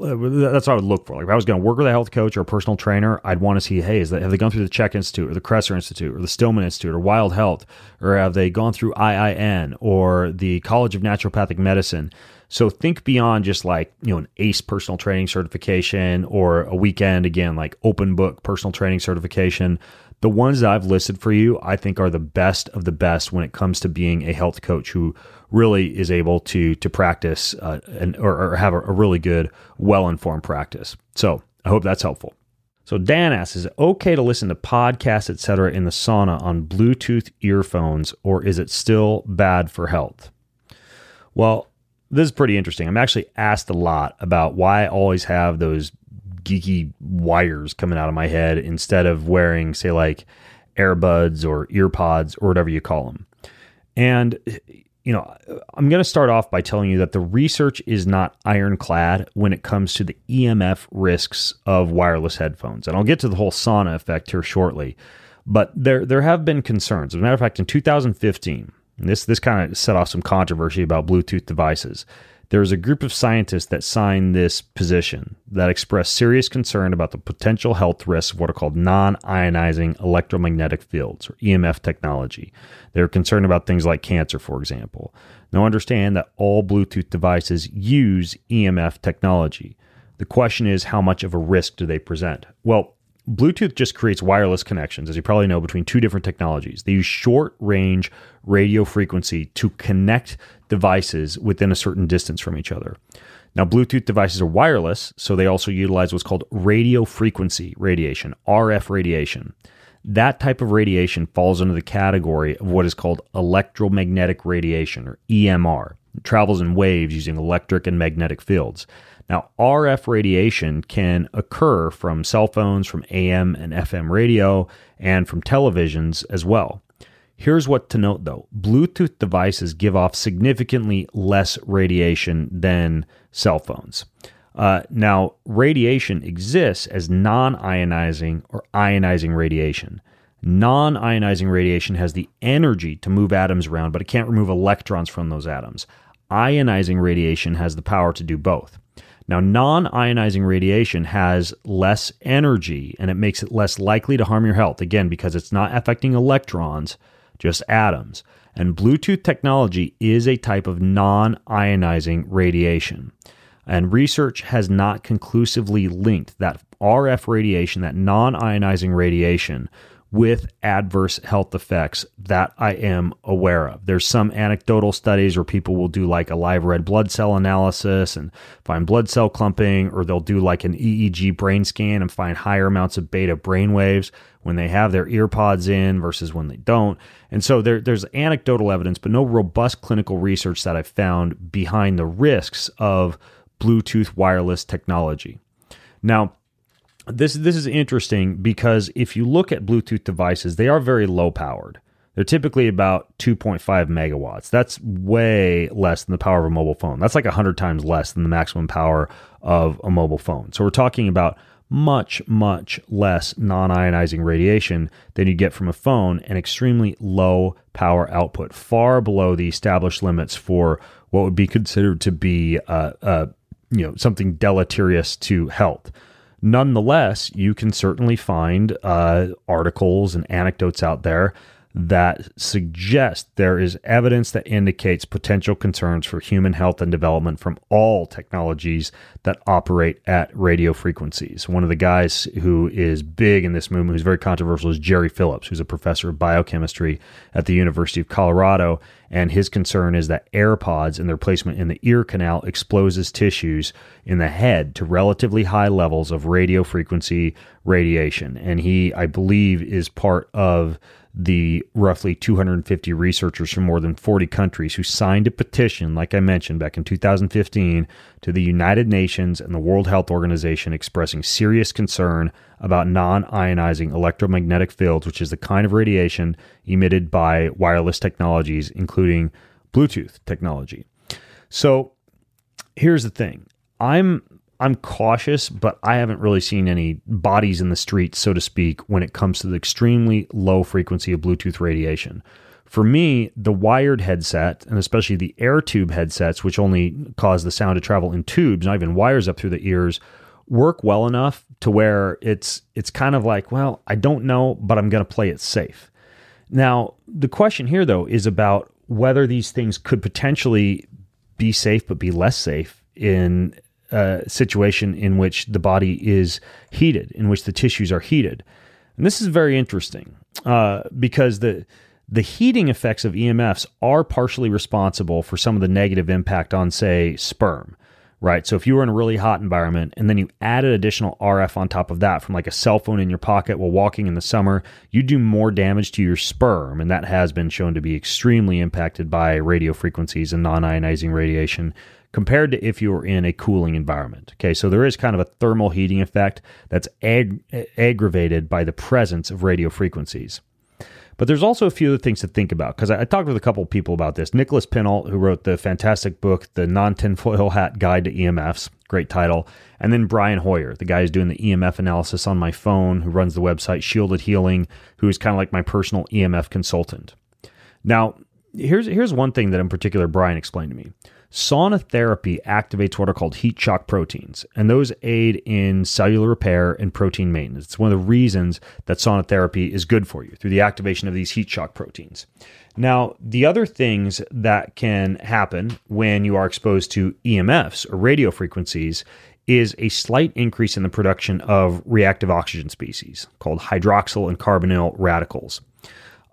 uh, that's what I would look for. Like if I was going to work with a health coach or a personal trainer, I'd want to see, hey, is that, have they gone through the CHEK Institute or the Kresser Institute or the Stillman Institute or Wild Health, or have they gone through IIN or the College of Naturopathic Medicine? So think beyond just like you know an ACE personal training certification or a weekend again like open book personal training certification. The ones that I've listed for you, I think, are the best of the best when it comes to being a health coach who really is able to to practice uh, and or, or have a, a really good, well informed practice. So I hope that's helpful. So Dan asks, is it okay to listen to podcasts, etc., in the sauna on Bluetooth earphones, or is it still bad for health? Well, this is pretty interesting. I'm actually asked a lot about why I always have those geeky wires coming out of my head instead of wearing, say, like earbuds or EarPods or whatever you call them. And you know, I'm going to start off by telling you that the research is not ironclad when it comes to the EMF risks of wireless headphones. And I'll get to the whole sauna effect here shortly. But there there have been concerns. As a matter of fact, in 2015, this this kind of set off some controversy about Bluetooth devices. There was a group of scientists that signed this position that expressed serious concern about the potential health risks of what are called non ionizing electromagnetic fields, or EMF technology. They were concerned about things like cancer, for example. Now, understand that all Bluetooth devices use EMF technology. The question is, how much of a risk do they present? Well, Bluetooth just creates wireless connections, as you probably know, between two different technologies. They use short range radio frequency to connect devices within a certain distance from each other. Now, Bluetooth devices are wireless, so they also utilize what's called radio frequency radiation, RF radiation. That type of radiation falls under the category of what is called electromagnetic radiation, or EMR. It travels in waves using electric and magnetic fields. Now, RF radiation can occur from cell phones, from AM and FM radio, and from televisions as well. Here's what to note though Bluetooth devices give off significantly less radiation than cell phones. Uh, now, radiation exists as non ionizing or ionizing radiation. Non ionizing radiation has the energy to move atoms around, but it can't remove electrons from those atoms. Ionizing radiation has the power to do both. Now, non ionizing radiation has less energy and it makes it less likely to harm your health, again, because it's not affecting electrons, just atoms. And Bluetooth technology is a type of non ionizing radiation. And research has not conclusively linked that RF radiation, that non ionizing radiation, with adverse health effects that I am aware of. There's some anecdotal studies where people will do like a live red blood cell analysis and find blood cell clumping, or they'll do like an EEG brain scan and find higher amounts of beta brain waves when they have their earpods in versus when they don't. And so there, there's anecdotal evidence, but no robust clinical research that I've found behind the risks of Bluetooth wireless technology. Now, this this is interesting because if you look at Bluetooth devices, they are very low powered. They're typically about 2.5 megawatts. That's way less than the power of a mobile phone. That's like 100 times less than the maximum power of a mobile phone. So we're talking about much, much less non ionizing radiation than you get from a phone and extremely low power output, far below the established limits for what would be considered to be uh, uh, you know something deleterious to health. Nonetheless, you can certainly find uh, articles and anecdotes out there that suggest there is evidence that indicates potential concerns for human health and development from all technologies that operate at radio frequencies. One of the guys who is big in this movement, who's very controversial, is Jerry Phillips, who's a professor of biochemistry at the University of Colorado. And his concern is that AirPods and their placement in the ear canal exposes tissues in the head to relatively high levels of radio frequency radiation. And he, I believe, is part of the roughly 250 researchers from more than 40 countries who signed a petition, like I mentioned back in 2015, to the United Nations and the World Health Organization expressing serious concern about non ionizing electromagnetic fields, which is the kind of radiation emitted by wireless technologies, including Bluetooth technology. So here's the thing I'm I'm cautious, but I haven't really seen any bodies in the streets, so to speak, when it comes to the extremely low frequency of Bluetooth radiation. For me, the wired headset, and especially the air tube headsets, which only cause the sound to travel in tubes, not even wires up through the ears, work well enough to where it's it's kind of like, well, I don't know, but I'm going to play it safe. Now, the question here though is about whether these things could potentially be safe but be less safe in uh, situation in which the body is heated, in which the tissues are heated. And this is very interesting uh, because the the heating effects of EMFs are partially responsible for some of the negative impact on, say, sperm. Right. So if you were in a really hot environment and then you added additional RF on top of that from like a cell phone in your pocket while walking in the summer, you do more damage to your sperm. And that has been shown to be extremely impacted by radio frequencies and non ionizing radiation compared to if you were in a cooling environment. Okay, so there is kind of a thermal heating effect that's ag- aggravated by the presence of radio frequencies. But there's also a few other things to think about because I, I, talked with a couple of people about this. Nicholas Pineault, who wrote the fantastic book, The Non Tinfoil Hat Guide to EMFs, great title. And then Brian Hoyer, the guy who's doing the EMF analysis on my phone, who runs the website Shielded Healing, who is kind of like my personal EMF consultant. Now, here's here's one thing that in particular Brian explained to me. Sauna therapy activates what are called heat shock proteins, and those aid in cellular repair and protein maintenance. It's one of the reasons that sauna therapy is good for you through the activation of these heat shock proteins. Now, the other things that can happen when you are exposed to EMFs or radio frequencies is a slight increase in the production of reactive oxygen species called hydroxyl and carbonyl radicals.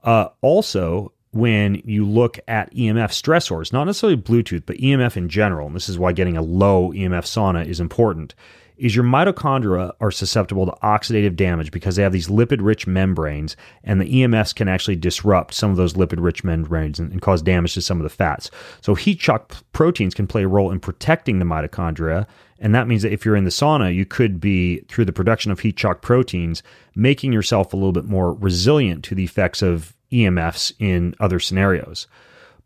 Uh, also, when you look at EMF stressors, not necessarily Bluetooth, but EMF in general, and this is why getting a low EMF sauna is important, is your mitochondria are susceptible to oxidative damage because they have these lipid rich membranes, and the EMFs can actually disrupt some of those lipid rich membranes and, and, cause damage to some of the fats. So, heat shock proteins can play a role in protecting the mitochondria. And that means that if you're in the sauna, you could be, through the production of heat shock proteins, making yourself a little bit more resilient to the effects of EMFs in other scenarios.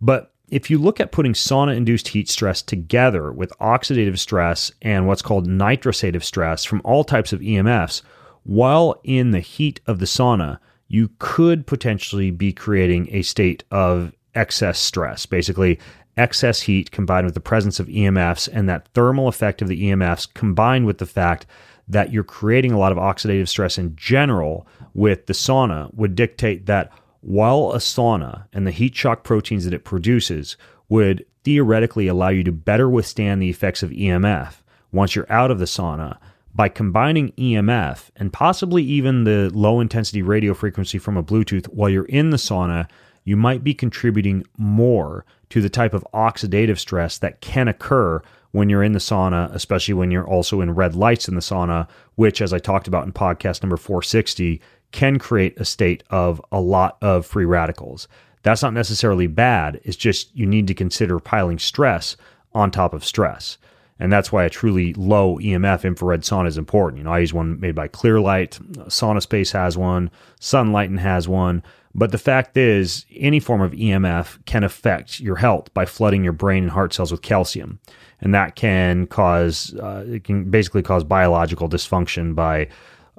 But if you look at putting sauna induced heat stress together with oxidative stress and what's called nitrosative stress from all types of EMFs, while in the heat of the sauna, you could potentially be creating a state of excess stress. Basically, excess heat combined with the presence of EMFs and that thermal effect of the EMFs combined with the fact that you're creating a lot of oxidative stress in general with the sauna would dictate that while a sauna and the heat shock proteins that it produces would theoretically allow you to better withstand the effects of EMF once you're out of the sauna, by combining EMF and possibly even the low intensity radio frequency from a Bluetooth while you're in the sauna, you might be contributing more to the type of oxidative stress that can occur when you're in the sauna, especially when you're also in red lights in the sauna, which, as I talked about in podcast number 460, can create a state of a lot of free radicals. That's not necessarily bad. It's just you need to consider piling stress on top of stress. And that's why a truly low EMF infrared sauna is important. You know, I use one made by Clearlight, Sauna Space has one, Sunlighten has one. But the fact is, any form of EMF can affect your health by flooding your brain and heart cells with calcium. And that can cause, uh, it can basically cause biological dysfunction by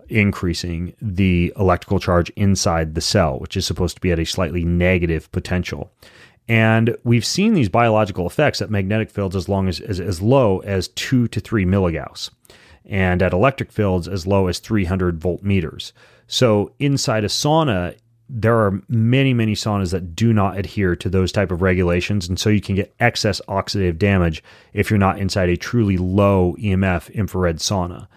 increasing the electrical charge inside the cell, which is supposed to be at a slightly negative potential. And we've seen these biological effects at magnetic fields as long as, as, as low as two to three milligauss, and at electric fields as low as 300 volt meters. So inside a sauna, there are many, many saunas that do not adhere to those type of regulations, and so you can get excess oxidative damage if you're not inside a truly low EMF infrared sauna.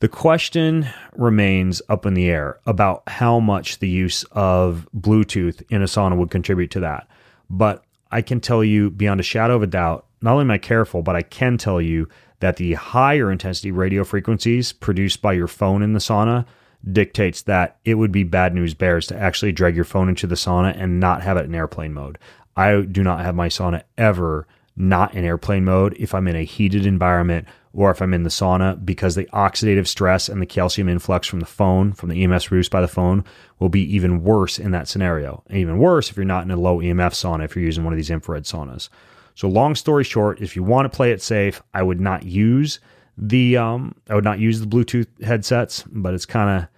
The question remains up in the air about how much the use of Bluetooth in a sauna would contribute to that. But I can tell you beyond a shadow of a doubt, not only am I careful, but I can tell you that the higher intensity radio frequencies produced by your phone in the sauna dictates that it would be bad news bears to actually drag your phone into the sauna and not have it in airplane mode. I do not have my sauna ever not in airplane mode if I'm in a heated environment or if I'm in the sauna because the oxidative stress and the calcium influx from the phone, from the EMS produced by the phone, will be even worse in that scenario. And even worse if you're not in a low EMF sauna, if you're using one of these infrared saunas. So, long story short, if you want to play it safe, I would not use the um, I would not use the Bluetooth headsets, but it's kind of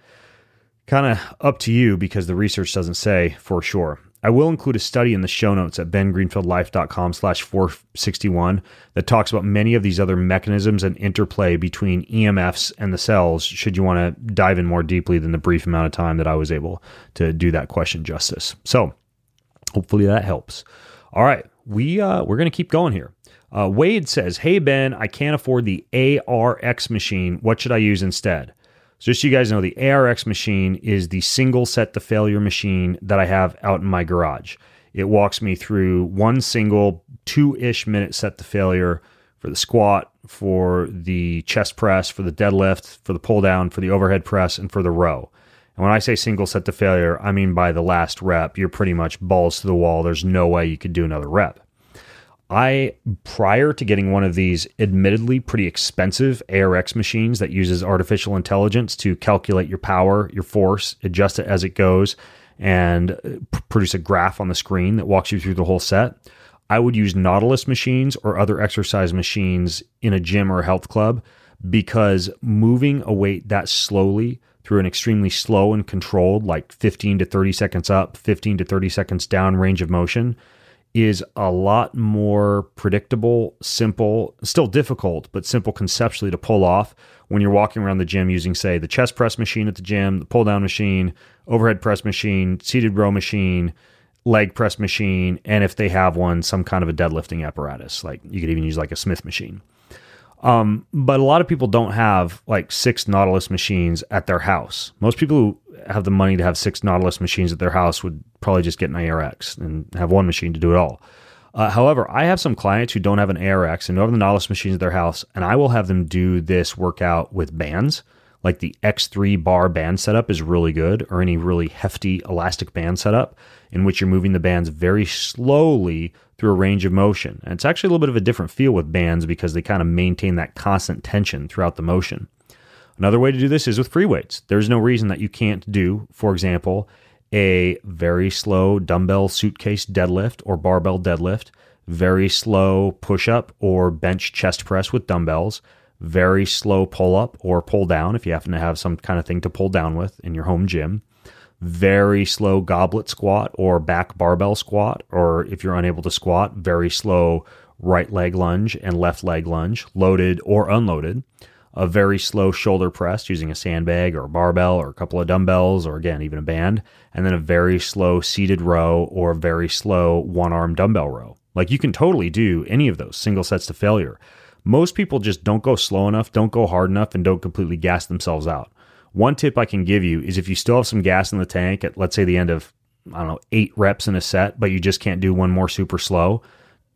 kind of up to you because the research doesn't say for sure. I will include a study in the show notes at bengreenfieldlife.com slash 461 that talks about many of these other mechanisms and interplay between EMFs and the cells should you want to dive in more deeply than the brief amount of time that I was able to do that question justice. So hopefully that helps. All right, we, uh, we're going to keep going here. Uh, Wade says, Hey, Ben, I can't afford the ARX machine. What should I use instead? So just so you guys know, the ARX machine is the single set to failure machine that I have out in my garage. It walks me through one single two ish minute set to failure for the squat, for the chest press, for the deadlift, for the pull down, for the overhead press, and for the row. And when I say single set to failure, I mean by the last rep, you're pretty much balls to the wall. There's no way you could do another rep. I prior to getting one of these admittedly pretty expensive ARX machines that uses artificial intelligence to calculate your power, your force, adjust it as it goes, and uh, p- produce a graph on the screen that walks you through the whole set. I would use Nautilus machines or other exercise machines in a gym or a health club because moving a weight that slowly through an extremely slow and controlled, like 15 to 30 seconds up, 15 to 30 seconds down range of motion, is a lot more predictable, simple, still difficult, but simple conceptually to pull off when you're walking around the gym using, say, the chest press machine at the gym, the pull down machine, overhead press machine, seated row machine, leg press machine, and if they have one, some kind of a deadlifting apparatus. Like you could even use like a Smith machine. Um, but a lot of people don't have like six Nautilus machines at their house. Most people who have the money to have six Nautilus machines at their house would probably just get an ARX and have one machine to do it all. Uh, however, I have some clients who don't have an ARX and don't have the Nautilus machines at their house, and I will have them do this workout with bands. Like the X3 bar band setup is really good, or any really hefty elastic band setup in which you're moving the bands very slowly through a range of motion. And it's actually a little bit of a different feel with bands because they kind of maintain that constant tension throughout the motion. Another way to do this is with free weights. There's no reason that you can't do, for example, a very slow dumbbell suitcase deadlift or barbell deadlift, very slow push up or bench chest press with dumbbells, very slow pull up or pull down if you happen to have some kind of thing to pull down with in your home gym, very slow goblet squat or back barbell squat, or if you're unable to squat, very slow right leg lunge and left leg lunge, loaded or unloaded. A very slow shoulder press using a sandbag or a barbell or a couple of dumbbells or again, even a band. And then a very slow seated row or very slow one arm dumbbell row. Like you can totally do any of those single sets to failure. Most people just don't go slow enough, don't go hard enough, and don't completely gas themselves out. One tip I can give you is if you still have some gas in the tank at, let's say, the end of, I don't know, eight reps in a set, but you just can't do one more super slow,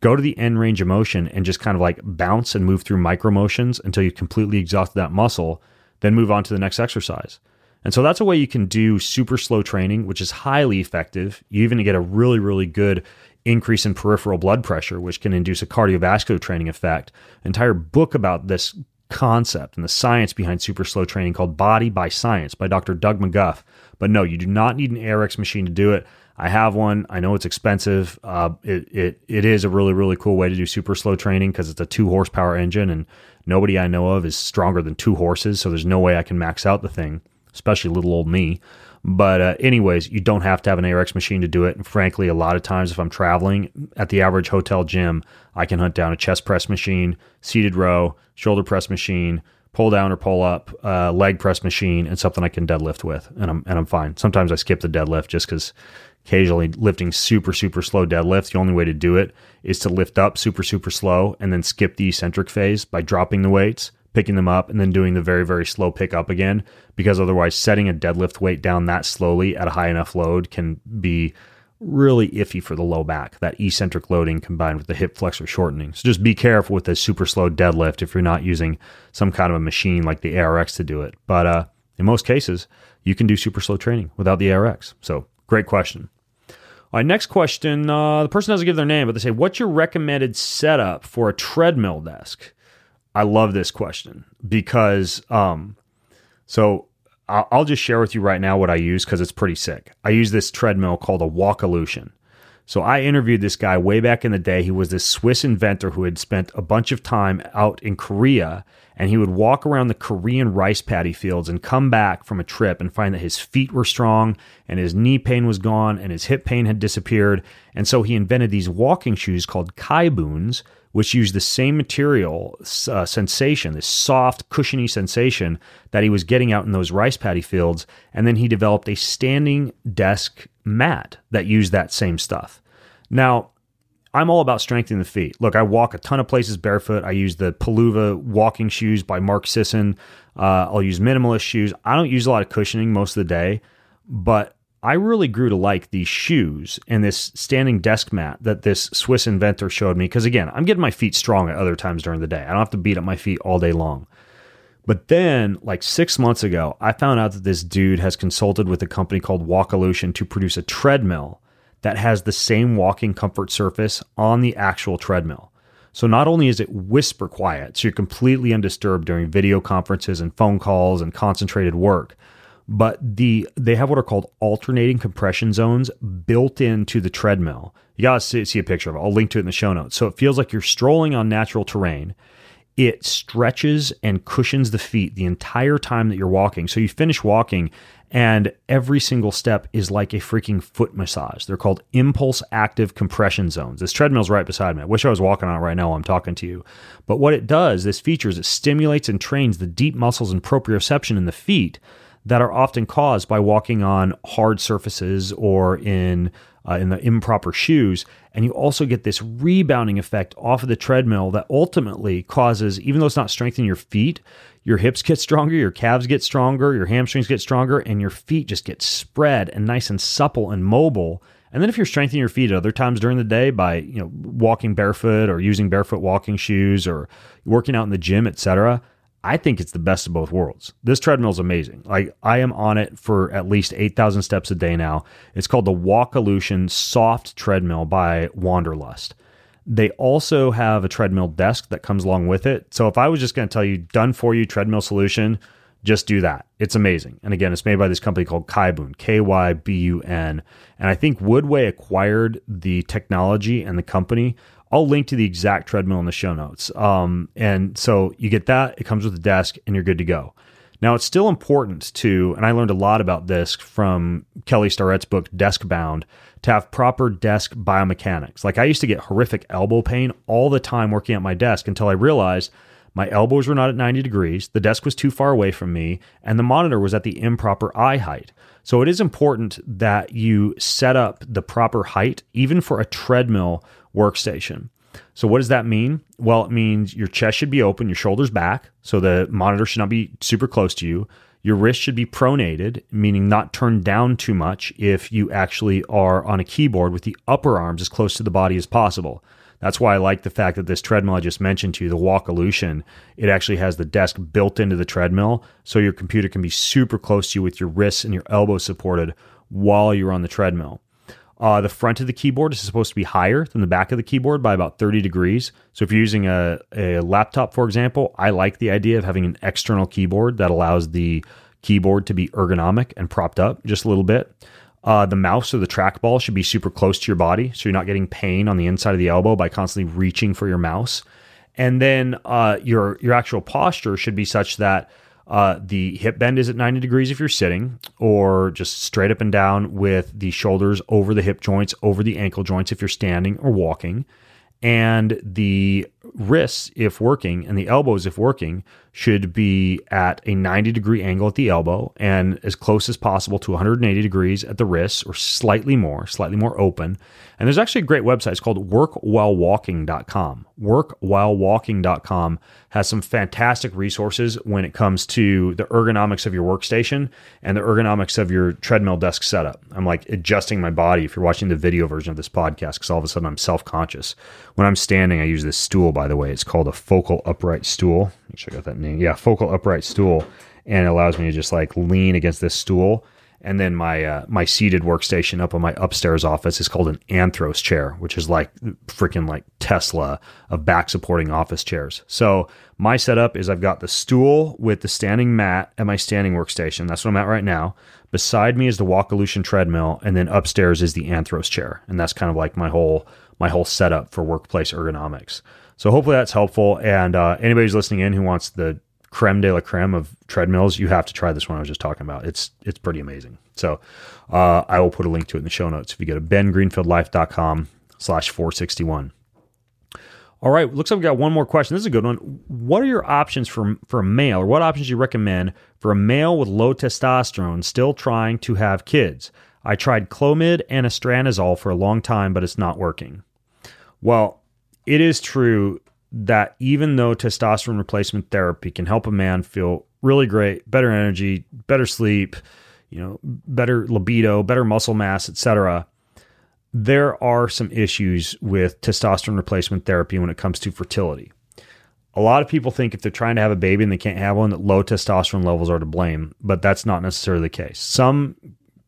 go to the end range of motion and just kind of like bounce and move through micro motions until you completely exhaust that muscle, then move on to the next exercise. And so that's a way you can do super slow training, which is highly effective. You even get a really, really good increase in peripheral blood pressure, which can induce a cardiovascular training effect. Entire book about this concept and the science behind super slow training called Body by Science by Dr. Doug McGuff. But no, you do not need an ARX machine to do it. I have one. I know it's expensive. Uh, it, it it is a really really cool way to do super slow training because it's a two horsepower engine, and nobody I know of is stronger than two horses. So there's no way I can max out the thing, especially little old me. But uh, anyways, you don't have to have an ARX machine to do it. And frankly, a lot of times if I'm traveling at the average hotel gym, I can hunt down a chest press machine, seated row, shoulder press machine, pull down or pull up, uh, leg press machine, and something I can deadlift with, and I'm and I'm fine. Sometimes I skip the deadlift just because occasionally lifting super super slow deadlift, the only way to do it is to lift up super super slow and then skip the eccentric phase by dropping the weights picking them up and then doing the very, very slow pick up again, because otherwise setting a deadlift weight down that slowly at a high enough load can be really iffy for the low back, that eccentric loading combined with the hip flexor shortening. So just be careful with the super slow deadlift if you're not using some kind of a machine like the ARX to do it. But uh, in most cases, you can do super slow training without the ARX. So great question. All right, next question. Uh, the person doesn't give their name, but they say, What's your recommended setup for a treadmill desk? I love this question because, um, so I'll, just share with you right now what I use because it's pretty sick. I use this treadmill called a Walkolution. So I interviewed this guy way back in the day. He was this Swiss inventor who had spent a bunch of time out in Korea and he would walk around the Korean rice paddy fields and come back from a trip and find that his feet were strong and his knee pain was gone and his hip pain had disappeared. And so he invented these walking shoes called Kybuns, which used the same material uh, sensation, this soft, cushiony sensation that he was getting out in those rice paddy fields. And then he developed a standing desk mat that used that same stuff. Now, I'm all about strengthening the feet. Look, I walk a ton of places barefoot. I use the Peluva walking shoes by Mark Sisson. Uh, I'll use minimalist shoes. I don't use a lot of cushioning most of the day, but I really grew to like these shoes and this standing desk mat that this Swiss inventor showed me. Because again, I'm getting my feet strong at other times during the day. I don't have to beat up my feet all day long. But then, like six months ago, I found out that this dude has consulted with a company called Walkolution to produce a treadmill that has the same walking comfort surface on the actual treadmill. So not only is it whisper quiet, so you're completely undisturbed during video conferences and phone calls and concentrated work, but the they have what are called alternating compression zones built into the treadmill. You gotta see, see a picture of it. I'll link to it in the show notes. So it feels like you're strolling on natural terrain. It stretches and cushions the feet the entire time that you're walking. So you finish walking, and every single step is like a freaking foot massage. They're called impulse active compression zones. This treadmill's right beside me. I wish I was walking on it right now while I'm talking to you. But what it does, this feature is it stimulates and trains the deep muscles and proprioception in the feet that are often caused by walking on hard surfaces or in uh, in the improper shoes. And you also get this rebounding effect off of the treadmill that ultimately causes, even though it's not strengthening your feet, your hips get stronger, your calves get stronger, your hamstrings get stronger, and your feet just get spread and nice and supple and mobile. And then if you're strengthening your feet at other times during the day by, you know, walking barefoot or using barefoot walking shoes or working out in the gym, etc., I think it's the best of both worlds. This treadmill is amazing. Like I am on it for at least 8,000 steps a day now. It's called the Walkolution Soft Treadmill by Wanderlust. They also have a treadmill desk that comes along with it. So if I was just going to tell you done for you treadmill solution, just do that. It's amazing. And again, it's made by this company called Kybun, K Y B U N. And I think Woodway acquired the technology and the company I'll link to the exact treadmill in the show notes. Um, and so you get that, it comes with a desk, and you're good to go. Now, it's still important to, and I learned a lot about this from Kelly Starrett's book, Desk Bound, to have proper desk biomechanics. Like I used to get horrific elbow pain all the time working at my desk until I realized my elbows were not at 90 degrees, the desk was too far away from me, and the monitor was at the improper eye height. So it is important that you set up the proper height, even for a treadmill workstation. So, what does that mean? Well, it means your chest should be open, your shoulders back, so the monitor should not be super close to you. Your wrist should be pronated, meaning not turned down too much if you actually are on a keyboard with the upper arms as close to the body as possible. That's why I like the fact that this treadmill I just mentioned to you, the Walkolution, it actually has the desk built into the treadmill, so your computer can be super close to you with your wrists and your elbows supported while you're on the treadmill. Uh, the front of the keyboard is supposed to be higher than the back of the keyboard by about 30 degrees. So if you're using a, a laptop, for example, I like the idea of having an external keyboard that allows the keyboard to be ergonomic and propped up just a little bit. Uh, the mouse or the trackball should be super close to your body, so you're not getting pain on the inside of the elbow by constantly reaching for your mouse. And then uh, your your actual posture should be such that uh, the hip bend is at 90 degrees if you're sitting, or just straight up and down with the shoulders over the hip joints, over the ankle joints if you're standing or walking. And the wrists, if working, and the elbows, if working, should be at a 90 degree angle at the elbow and as close as possible to 180 degrees at the wrists or slightly more, slightly more open. And there's actually a great website. It's called workwhilewalking.com. Workwhilewalking.com has some fantastic resources when it comes to the ergonomics of your workstation and the ergonomics of your treadmill desk setup. I'm like adjusting my body if you're watching the video version of this podcast because all of a sudden I'm self conscious. When I'm standing, I use this stool, by the way. It's called a focal upright stool. Make sure I got that Yeah, focal upright stool. And it allows me to just like lean against this stool and then my uh, my seated workstation up on my upstairs office is called an Anthros chair, which is like freaking like Tesla of back supporting office chairs. So my setup is I've got the stool with the standing mat at my standing workstation. That's what I'm at right now. Beside me is the Walkolution treadmill, and then upstairs is the Anthros chair, and that's kind of like my whole my whole setup for workplace ergonomics. So hopefully that's helpful. And uh, anybody who's listening in who wants the creme de la creme of treadmills, you have to try this one I was just talking about. It's it's pretty amazing. So uh, I will put a link to it in the show notes if you go to bengreenfieldlife.com slash 461. All right, looks like we got one more question. This is a good one. What are your options for for a male, or what options do you recommend for a male with low testosterone still trying to have kids? I tried Clomid and Anastrozole for a long time, but it's not working. Well, it is true that even though testosterone replacement therapy can help a man feel really great, better energy, better sleep, you know, better libido, better muscle mass, etc., there are some issues with testosterone replacement therapy when it comes to fertility. A lot of people think if they're trying to have a baby and they can't have one, that low testosterone levels are to blame, but that's not necessarily the case. Some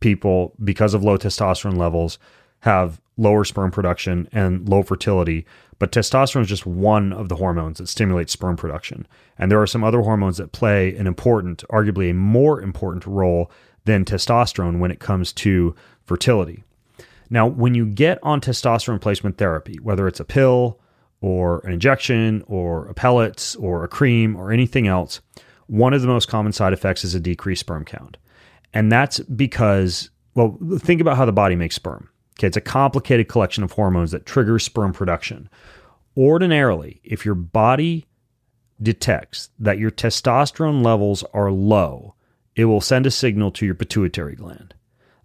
people, because of low testosterone levels, have lower sperm production and low fertility. But testosterone is just one of the hormones that stimulates sperm production. And there are some other hormones that play an important, arguably a more important role than testosterone when it comes to fertility. Now, when you get on testosterone replacement therapy, whether it's a pill or an injection or a pellet or a cream or anything else, one of the most common side effects is a decreased sperm count. And that's because, well, think about how the body makes sperm. Okay, it's a complicated collection of hormones that triggers sperm production. Ordinarily, if your body detects that your testosterone levels are low, it will send a signal to your pituitary gland.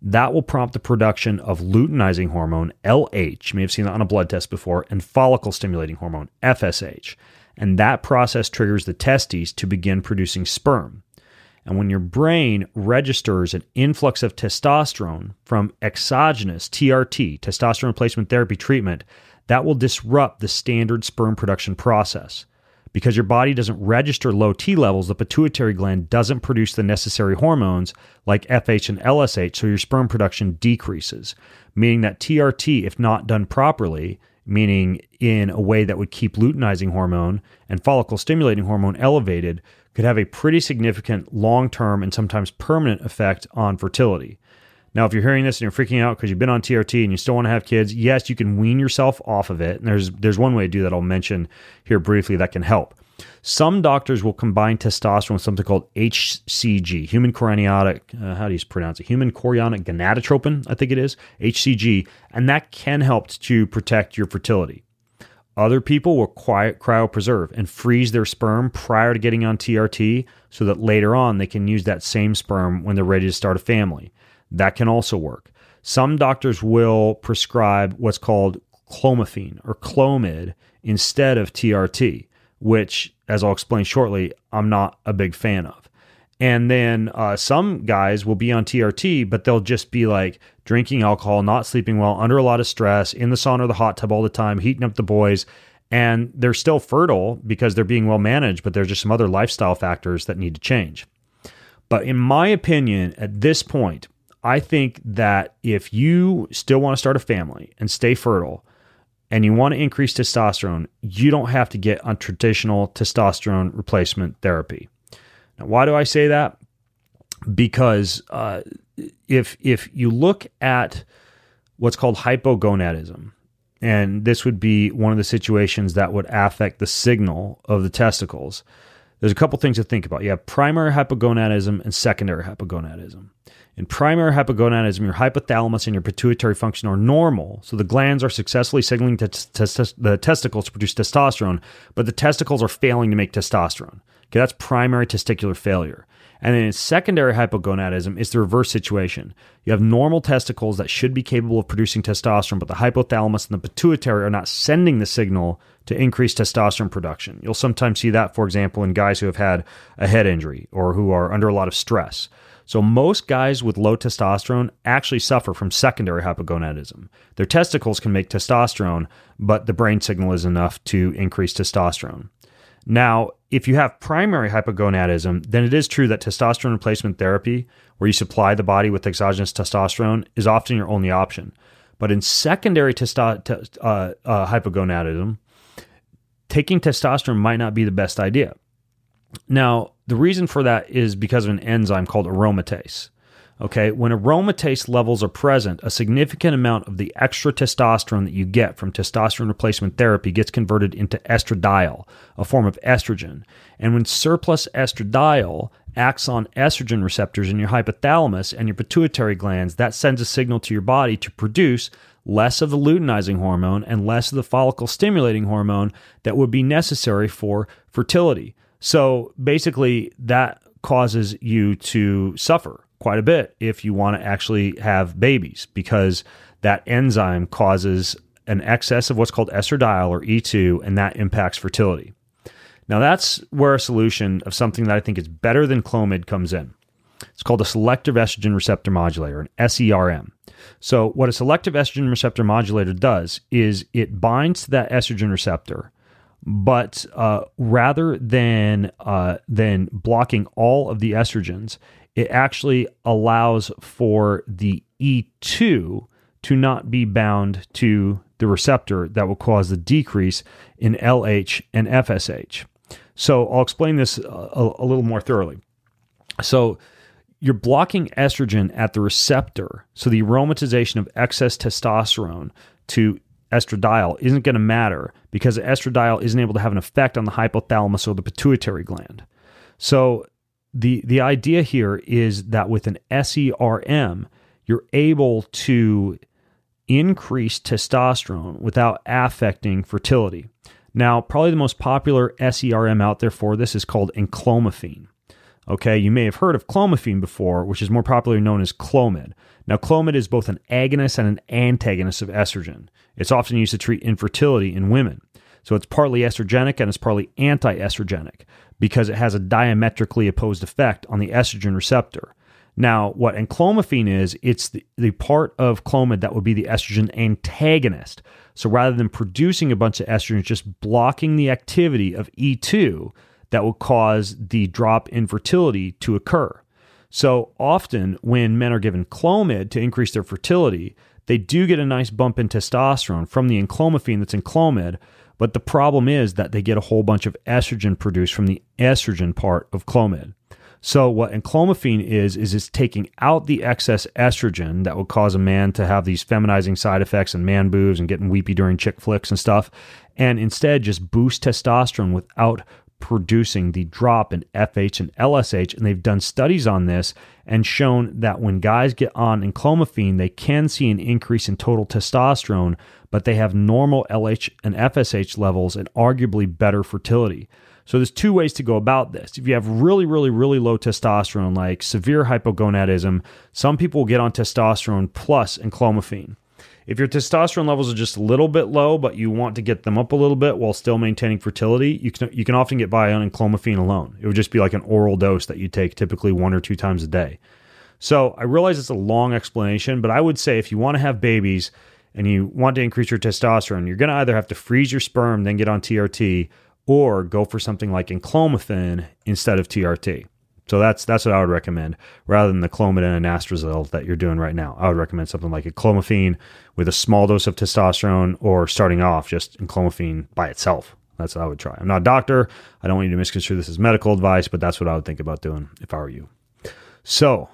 That will prompt the production of luteinizing hormone, LH, you may have seen that on a blood test before, and follicle stimulating hormone, FSH. And that process triggers the testes to begin producing sperm. And when your brain registers an influx of testosterone from exogenous TRT, testosterone replacement therapy treatment, that will disrupt the standard sperm production process. Because your body doesn't register low T levels, the pituitary gland doesn't produce the necessary hormones like FH and LSH, so your sperm production decreases. Meaning that TRT, if not done properly, meaning in a way that would keep luteinizing hormone and follicle stimulating hormone elevated, could have a pretty significant long term and sometimes permanent effect on fertility. Now, if you're hearing this and you're freaking out because you've been on TRT and you still want to have kids, yes, you can wean yourself off of it. And there's there's one way to do that I'll mention here briefly that can help. Some doctors will combine testosterone with something called HCG, human chorionic, uh, how do you pronounce it? Human chorionic gonadotropin, I think it is, HCG, and that can help to protect your fertility. Other people will quiet, cryopreserve and freeze their sperm prior to getting on TRT so that later on they can use that same sperm when they're ready to start a family. That can also work. Some doctors will prescribe what's called clomiphene or clomid instead of TRT, which, as I'll explain shortly, I'm not a big fan of. And then uh, some guys will be on TRT, but they'll just be like drinking alcohol, not sleeping well, under a lot of stress, in the sauna or the hot tub all the time, heating up the boys. And they're still fertile because they're being well managed, but there's just some other lifestyle factors that need to change. But in my opinion, at this point, I think that if you still want to start a family and stay fertile and you want to increase testosterone, you don't have to get on traditional testosterone replacement therapy. Now, why do I say that? Because uh, if if you look at what's called hypogonadism, and this would be one of the situations that would affect the signal of the testicles. There's a couple things to think about. You have primary hypogonadism and secondary hypogonadism. In primary hypogonadism, your hypothalamus and your pituitary function are normal, so the glands are successfully signaling the testicles to produce testosterone, but the testicles are failing to make testosterone. Okay, that's primary testicular failure. And then in secondary hypogonadism, is the reverse situation. You have normal testicles that should be capable of producing testosterone, but the hypothalamus and the pituitary are not sending the signal to increase testosterone production. You'll sometimes see that, for example, in guys who have had a head injury or who are under a lot of stress. So, most guys with low testosterone actually suffer from secondary hypogonadism. Their testicles can make testosterone, but the brain signal is enough to increase testosterone. Now, if you have primary hypogonadism, then it is true that testosterone replacement therapy, where you supply the body with exogenous testosterone, is often your only option. But in secondary testo- te- uh, uh, hypogonadism, taking testosterone might not be the best idea. Now, the reason for that is because of an enzyme called aromatase. Okay, when aromatase levels are present, a significant amount of the extra testosterone that you get from testosterone replacement therapy gets converted into estradiol, a form of estrogen. And when surplus estradiol acts on estrogen receptors in your hypothalamus and your pituitary glands, that sends a signal to your body to produce less of the luteinizing hormone and less of the follicle stimulating hormone that would be necessary for fertility. So basically, that causes you to suffer quite a bit if you want to actually have babies because that enzyme causes an excess of what's called estradiol or E2, and that impacts fertility. Now, that's where a solution of something that I think is better than Clomid comes in. It's called a selective estrogen receptor modulator, an SERM. So, what a selective estrogen receptor modulator does is it binds to that estrogen receptor but uh, rather than uh, than blocking all of the estrogens, it actually allows for the E2 to not be bound to the receptor that will cause the decrease in LH and FSH. So I'll explain this a, a little more thoroughly. So you're blocking estrogen at the receptor. So the aromatization of excess testosterone to estradiol isn't going to matter because estradiol isn't able to have an effect on the hypothalamus or the pituitary gland. So the the idea here is that with an SERM, you're able to increase testosterone without affecting fertility. Now, probably the most popular SERM out there for this is called enclomiphene. Okay, you may have heard of clomiphene before, which is more popularly known as Clomid. Now, Clomid is both an agonist and an antagonist of estrogen. It's often used to treat infertility in women. So it's partly estrogenic and it's partly anti estrogenic because it has a diametrically opposed effect on the estrogen receptor. Now, what enclomiphene is, it's the, the part of Clomid that would be the estrogen antagonist. So rather than producing a bunch of estrogen, just blocking the activity of E2 that will cause the drop in fertility to occur. So often, when men are given Clomid to increase their fertility, they do get a nice bump in testosterone from the enclomiphene that's in Clomid. But the problem is that they get a whole bunch of estrogen produced from the estrogen part of Clomid. So what enclomiphene is is it's taking out the excess estrogen that would cause a man to have these feminizing side effects and man boobs and getting weepy during chick flicks and stuff, and instead just boost testosterone without producing the drop in FH and LSH. And they've done studies on this and shown that when guys get on enclomiphene, they can see an increase in total testosterone, but they have normal LH and FSH levels and arguably better fertility. So there's two ways to go about this. If you have really, really, really low testosterone, like severe hypogonadism, some people get on testosterone plus enclomiphene. If your testosterone levels are just a little bit low, but you want to get them up a little bit while still maintaining fertility, you can you can often get by on enclomiphene alone. It would just be like an oral dose that you take typically one or two times a day. So I realize it's a long explanation, but I would say if you want to have babies and you want to increase your testosterone, you're going to either have to freeze your sperm, then get on TRT, or go for something like enclomiphene instead of TRT. So that's that's what I would recommend rather than the Clomid and anastrozole that you're doing right now. I would recommend something like enclomiphene with a small dose of testosterone or starting off just enclomiphene by itself. That's what I would try. I'm not a doctor. I don't want you to misconstrue this as medical advice, but that's what I would think about doing if I were you. So,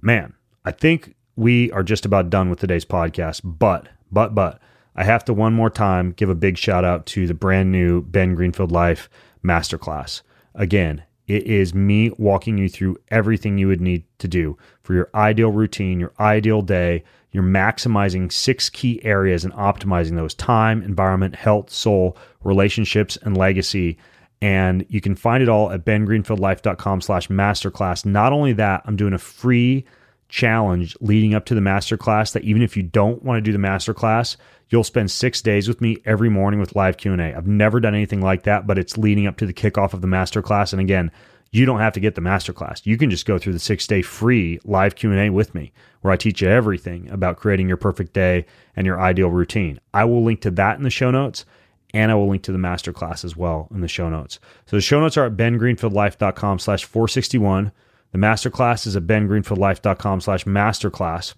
man, I think we are just about done with today's podcast, but but but I have to one more time give a big shout out to the brand new Ben Greenfield Life Masterclass. Again, it is me walking you through everything you would need to do for your ideal routine, your ideal day. You're maximizing six key areas and optimizing those time, environment, health, soul, relationships, and legacy. And you can find it all at bengreenfieldlife.com slash masterclass. Not only that, I'm doing a free challenge leading up to the masterclass that even if you don't want to do the masterclass, You'll spend six days with me every morning with live Q&A. I've never done anything like that, but it's leading up to the kickoff of the masterclass. And again, you don't have to get the masterclass. You can just go through the six-day free live Q&A with me where I teach you everything about creating your perfect day and your ideal routine. I will link to that in the show notes and I will link to the masterclass as well in the show notes. So the show notes are at bengreenfieldlife.com slash 461. The masterclass is at bengreenfieldlife.com slash masterclass.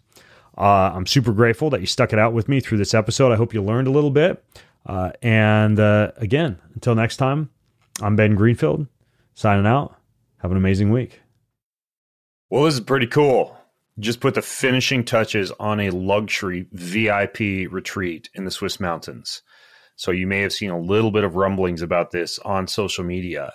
Uh, I'm super grateful that you stuck it out with me through this episode. I hope you learned a little bit. Uh, and uh, again, until next time, I'm Ben Greenfield signing out. Have an amazing week. Well, this is pretty cool. Just put the finishing touches on a luxury VIP retreat in the Swiss mountains. So you may have seen a little bit of rumblings about this on social media,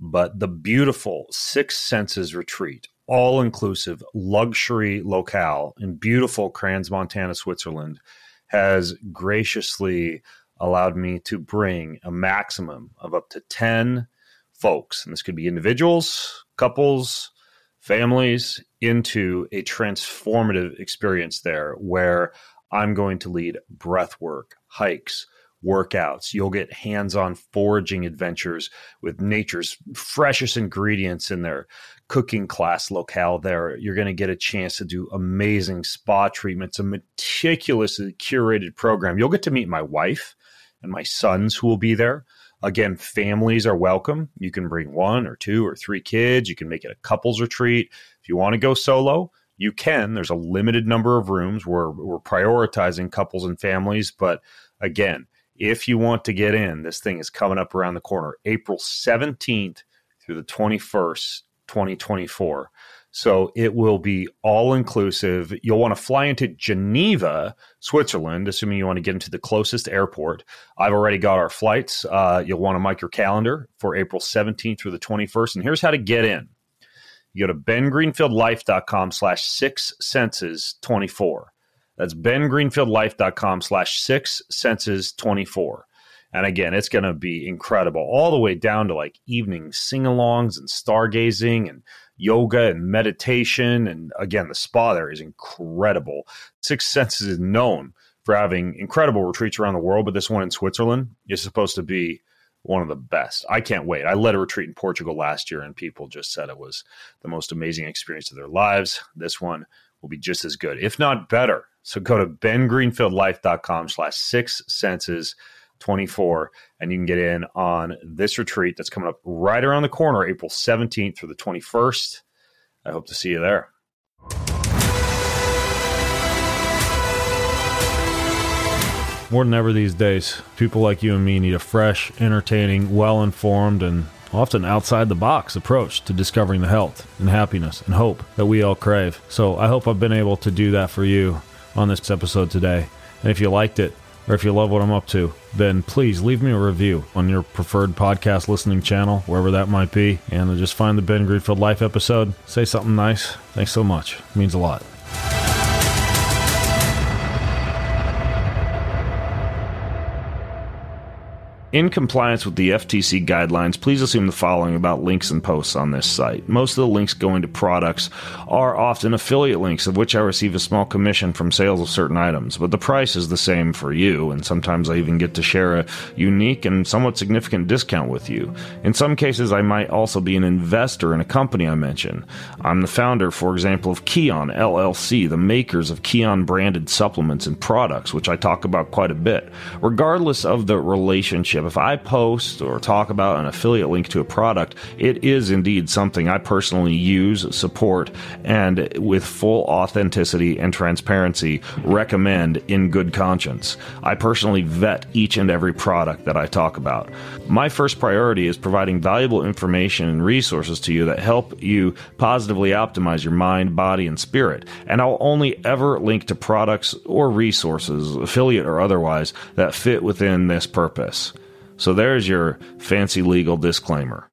but the beautiful Six Senses retreat all inclusive luxury locale in beautiful Crans, Montana, Switzerland, has graciously allowed me to bring a maximum of up to 10 folks, and this could be individuals, couples, families, into a transformative experience there where I'm going to lead breath work, hikes, workouts. You'll get hands on foraging adventures with nature's freshest ingredients in their cooking class locale there. You're going to get a chance to do amazing spa treatments, a meticulously curated program. You'll get to meet my wife and my sons who will be there. Again, families are welcome. You can bring one or two or three kids. You can make it a couples retreat. If you want to go solo, you can. There's a limited number of rooms. We're, we're prioritizing couples and families. But again, if you want to get in, this thing is coming up around the corner, April 17th through the 21st, 2024. So it will be all inclusive. You'll want to fly into Geneva, Switzerland, assuming you want to get into the closest airport. I've already got our flights. Uh, you'll want to mark your calendar for April 17th through the 21st. And here's how to get in. You go to bengreenfieldlife.com slash six senses 24. That's bengreenfieldlife.com slash six senses 24. And again, it's going to be incredible all the way down to like evening sing alongs and stargazing and yoga and meditation. And again, the spa there is incredible. Six Senses is known for having incredible retreats around the world, but this one in Switzerland is supposed to be one of the best. I can't wait. I led a retreat in Portugal last year, and people just said it was the most amazing experience of their lives. This one will be just as good, if not better. So go to bengreenfieldlife.com slash six senses 24 and you can get in on this retreat that's coming up right around the corner april 17th through the 21st i hope to see you there. More than ever these days people like you and me need a fresh entertaining well informed and often outside the box approach to discovering the health and happiness and hope that we all crave. So i hope i've been able to do that for you on this episode today and if you liked it or if you love what I'm up to, then please leave me a review on your preferred podcast listening channel, wherever that might be, and just find the Ben Greenfield Life episode. Say something nice. Thanks so much. It means a lot. In compliance with the FTC guidelines, please assume the following about links and posts on this site. Most of the links going to products are often affiliate links, of which I receive a small commission from sales of certain items, but the price is the same for you, and sometimes I even get to share a unique and somewhat significant discount with you. In some cases, I might also be an investor in a company I mention. I'm the founder, for example, of Kion LLC, the makers of Kion branded supplements and products, which I talk about quite a bit. Regardless of the relationship, if I post or talk about an affiliate link to a product, it is indeed something I personally use, support, and with full authenticity and transparency recommend in good conscience. I personally vet each and every product that I talk about. My first priority is providing valuable information and resources to you that help you positively optimize your mind, body, and spirit. And I'll only ever link to products or resources, affiliate or otherwise, that fit within this purpose. So there's your fancy legal disclaimer.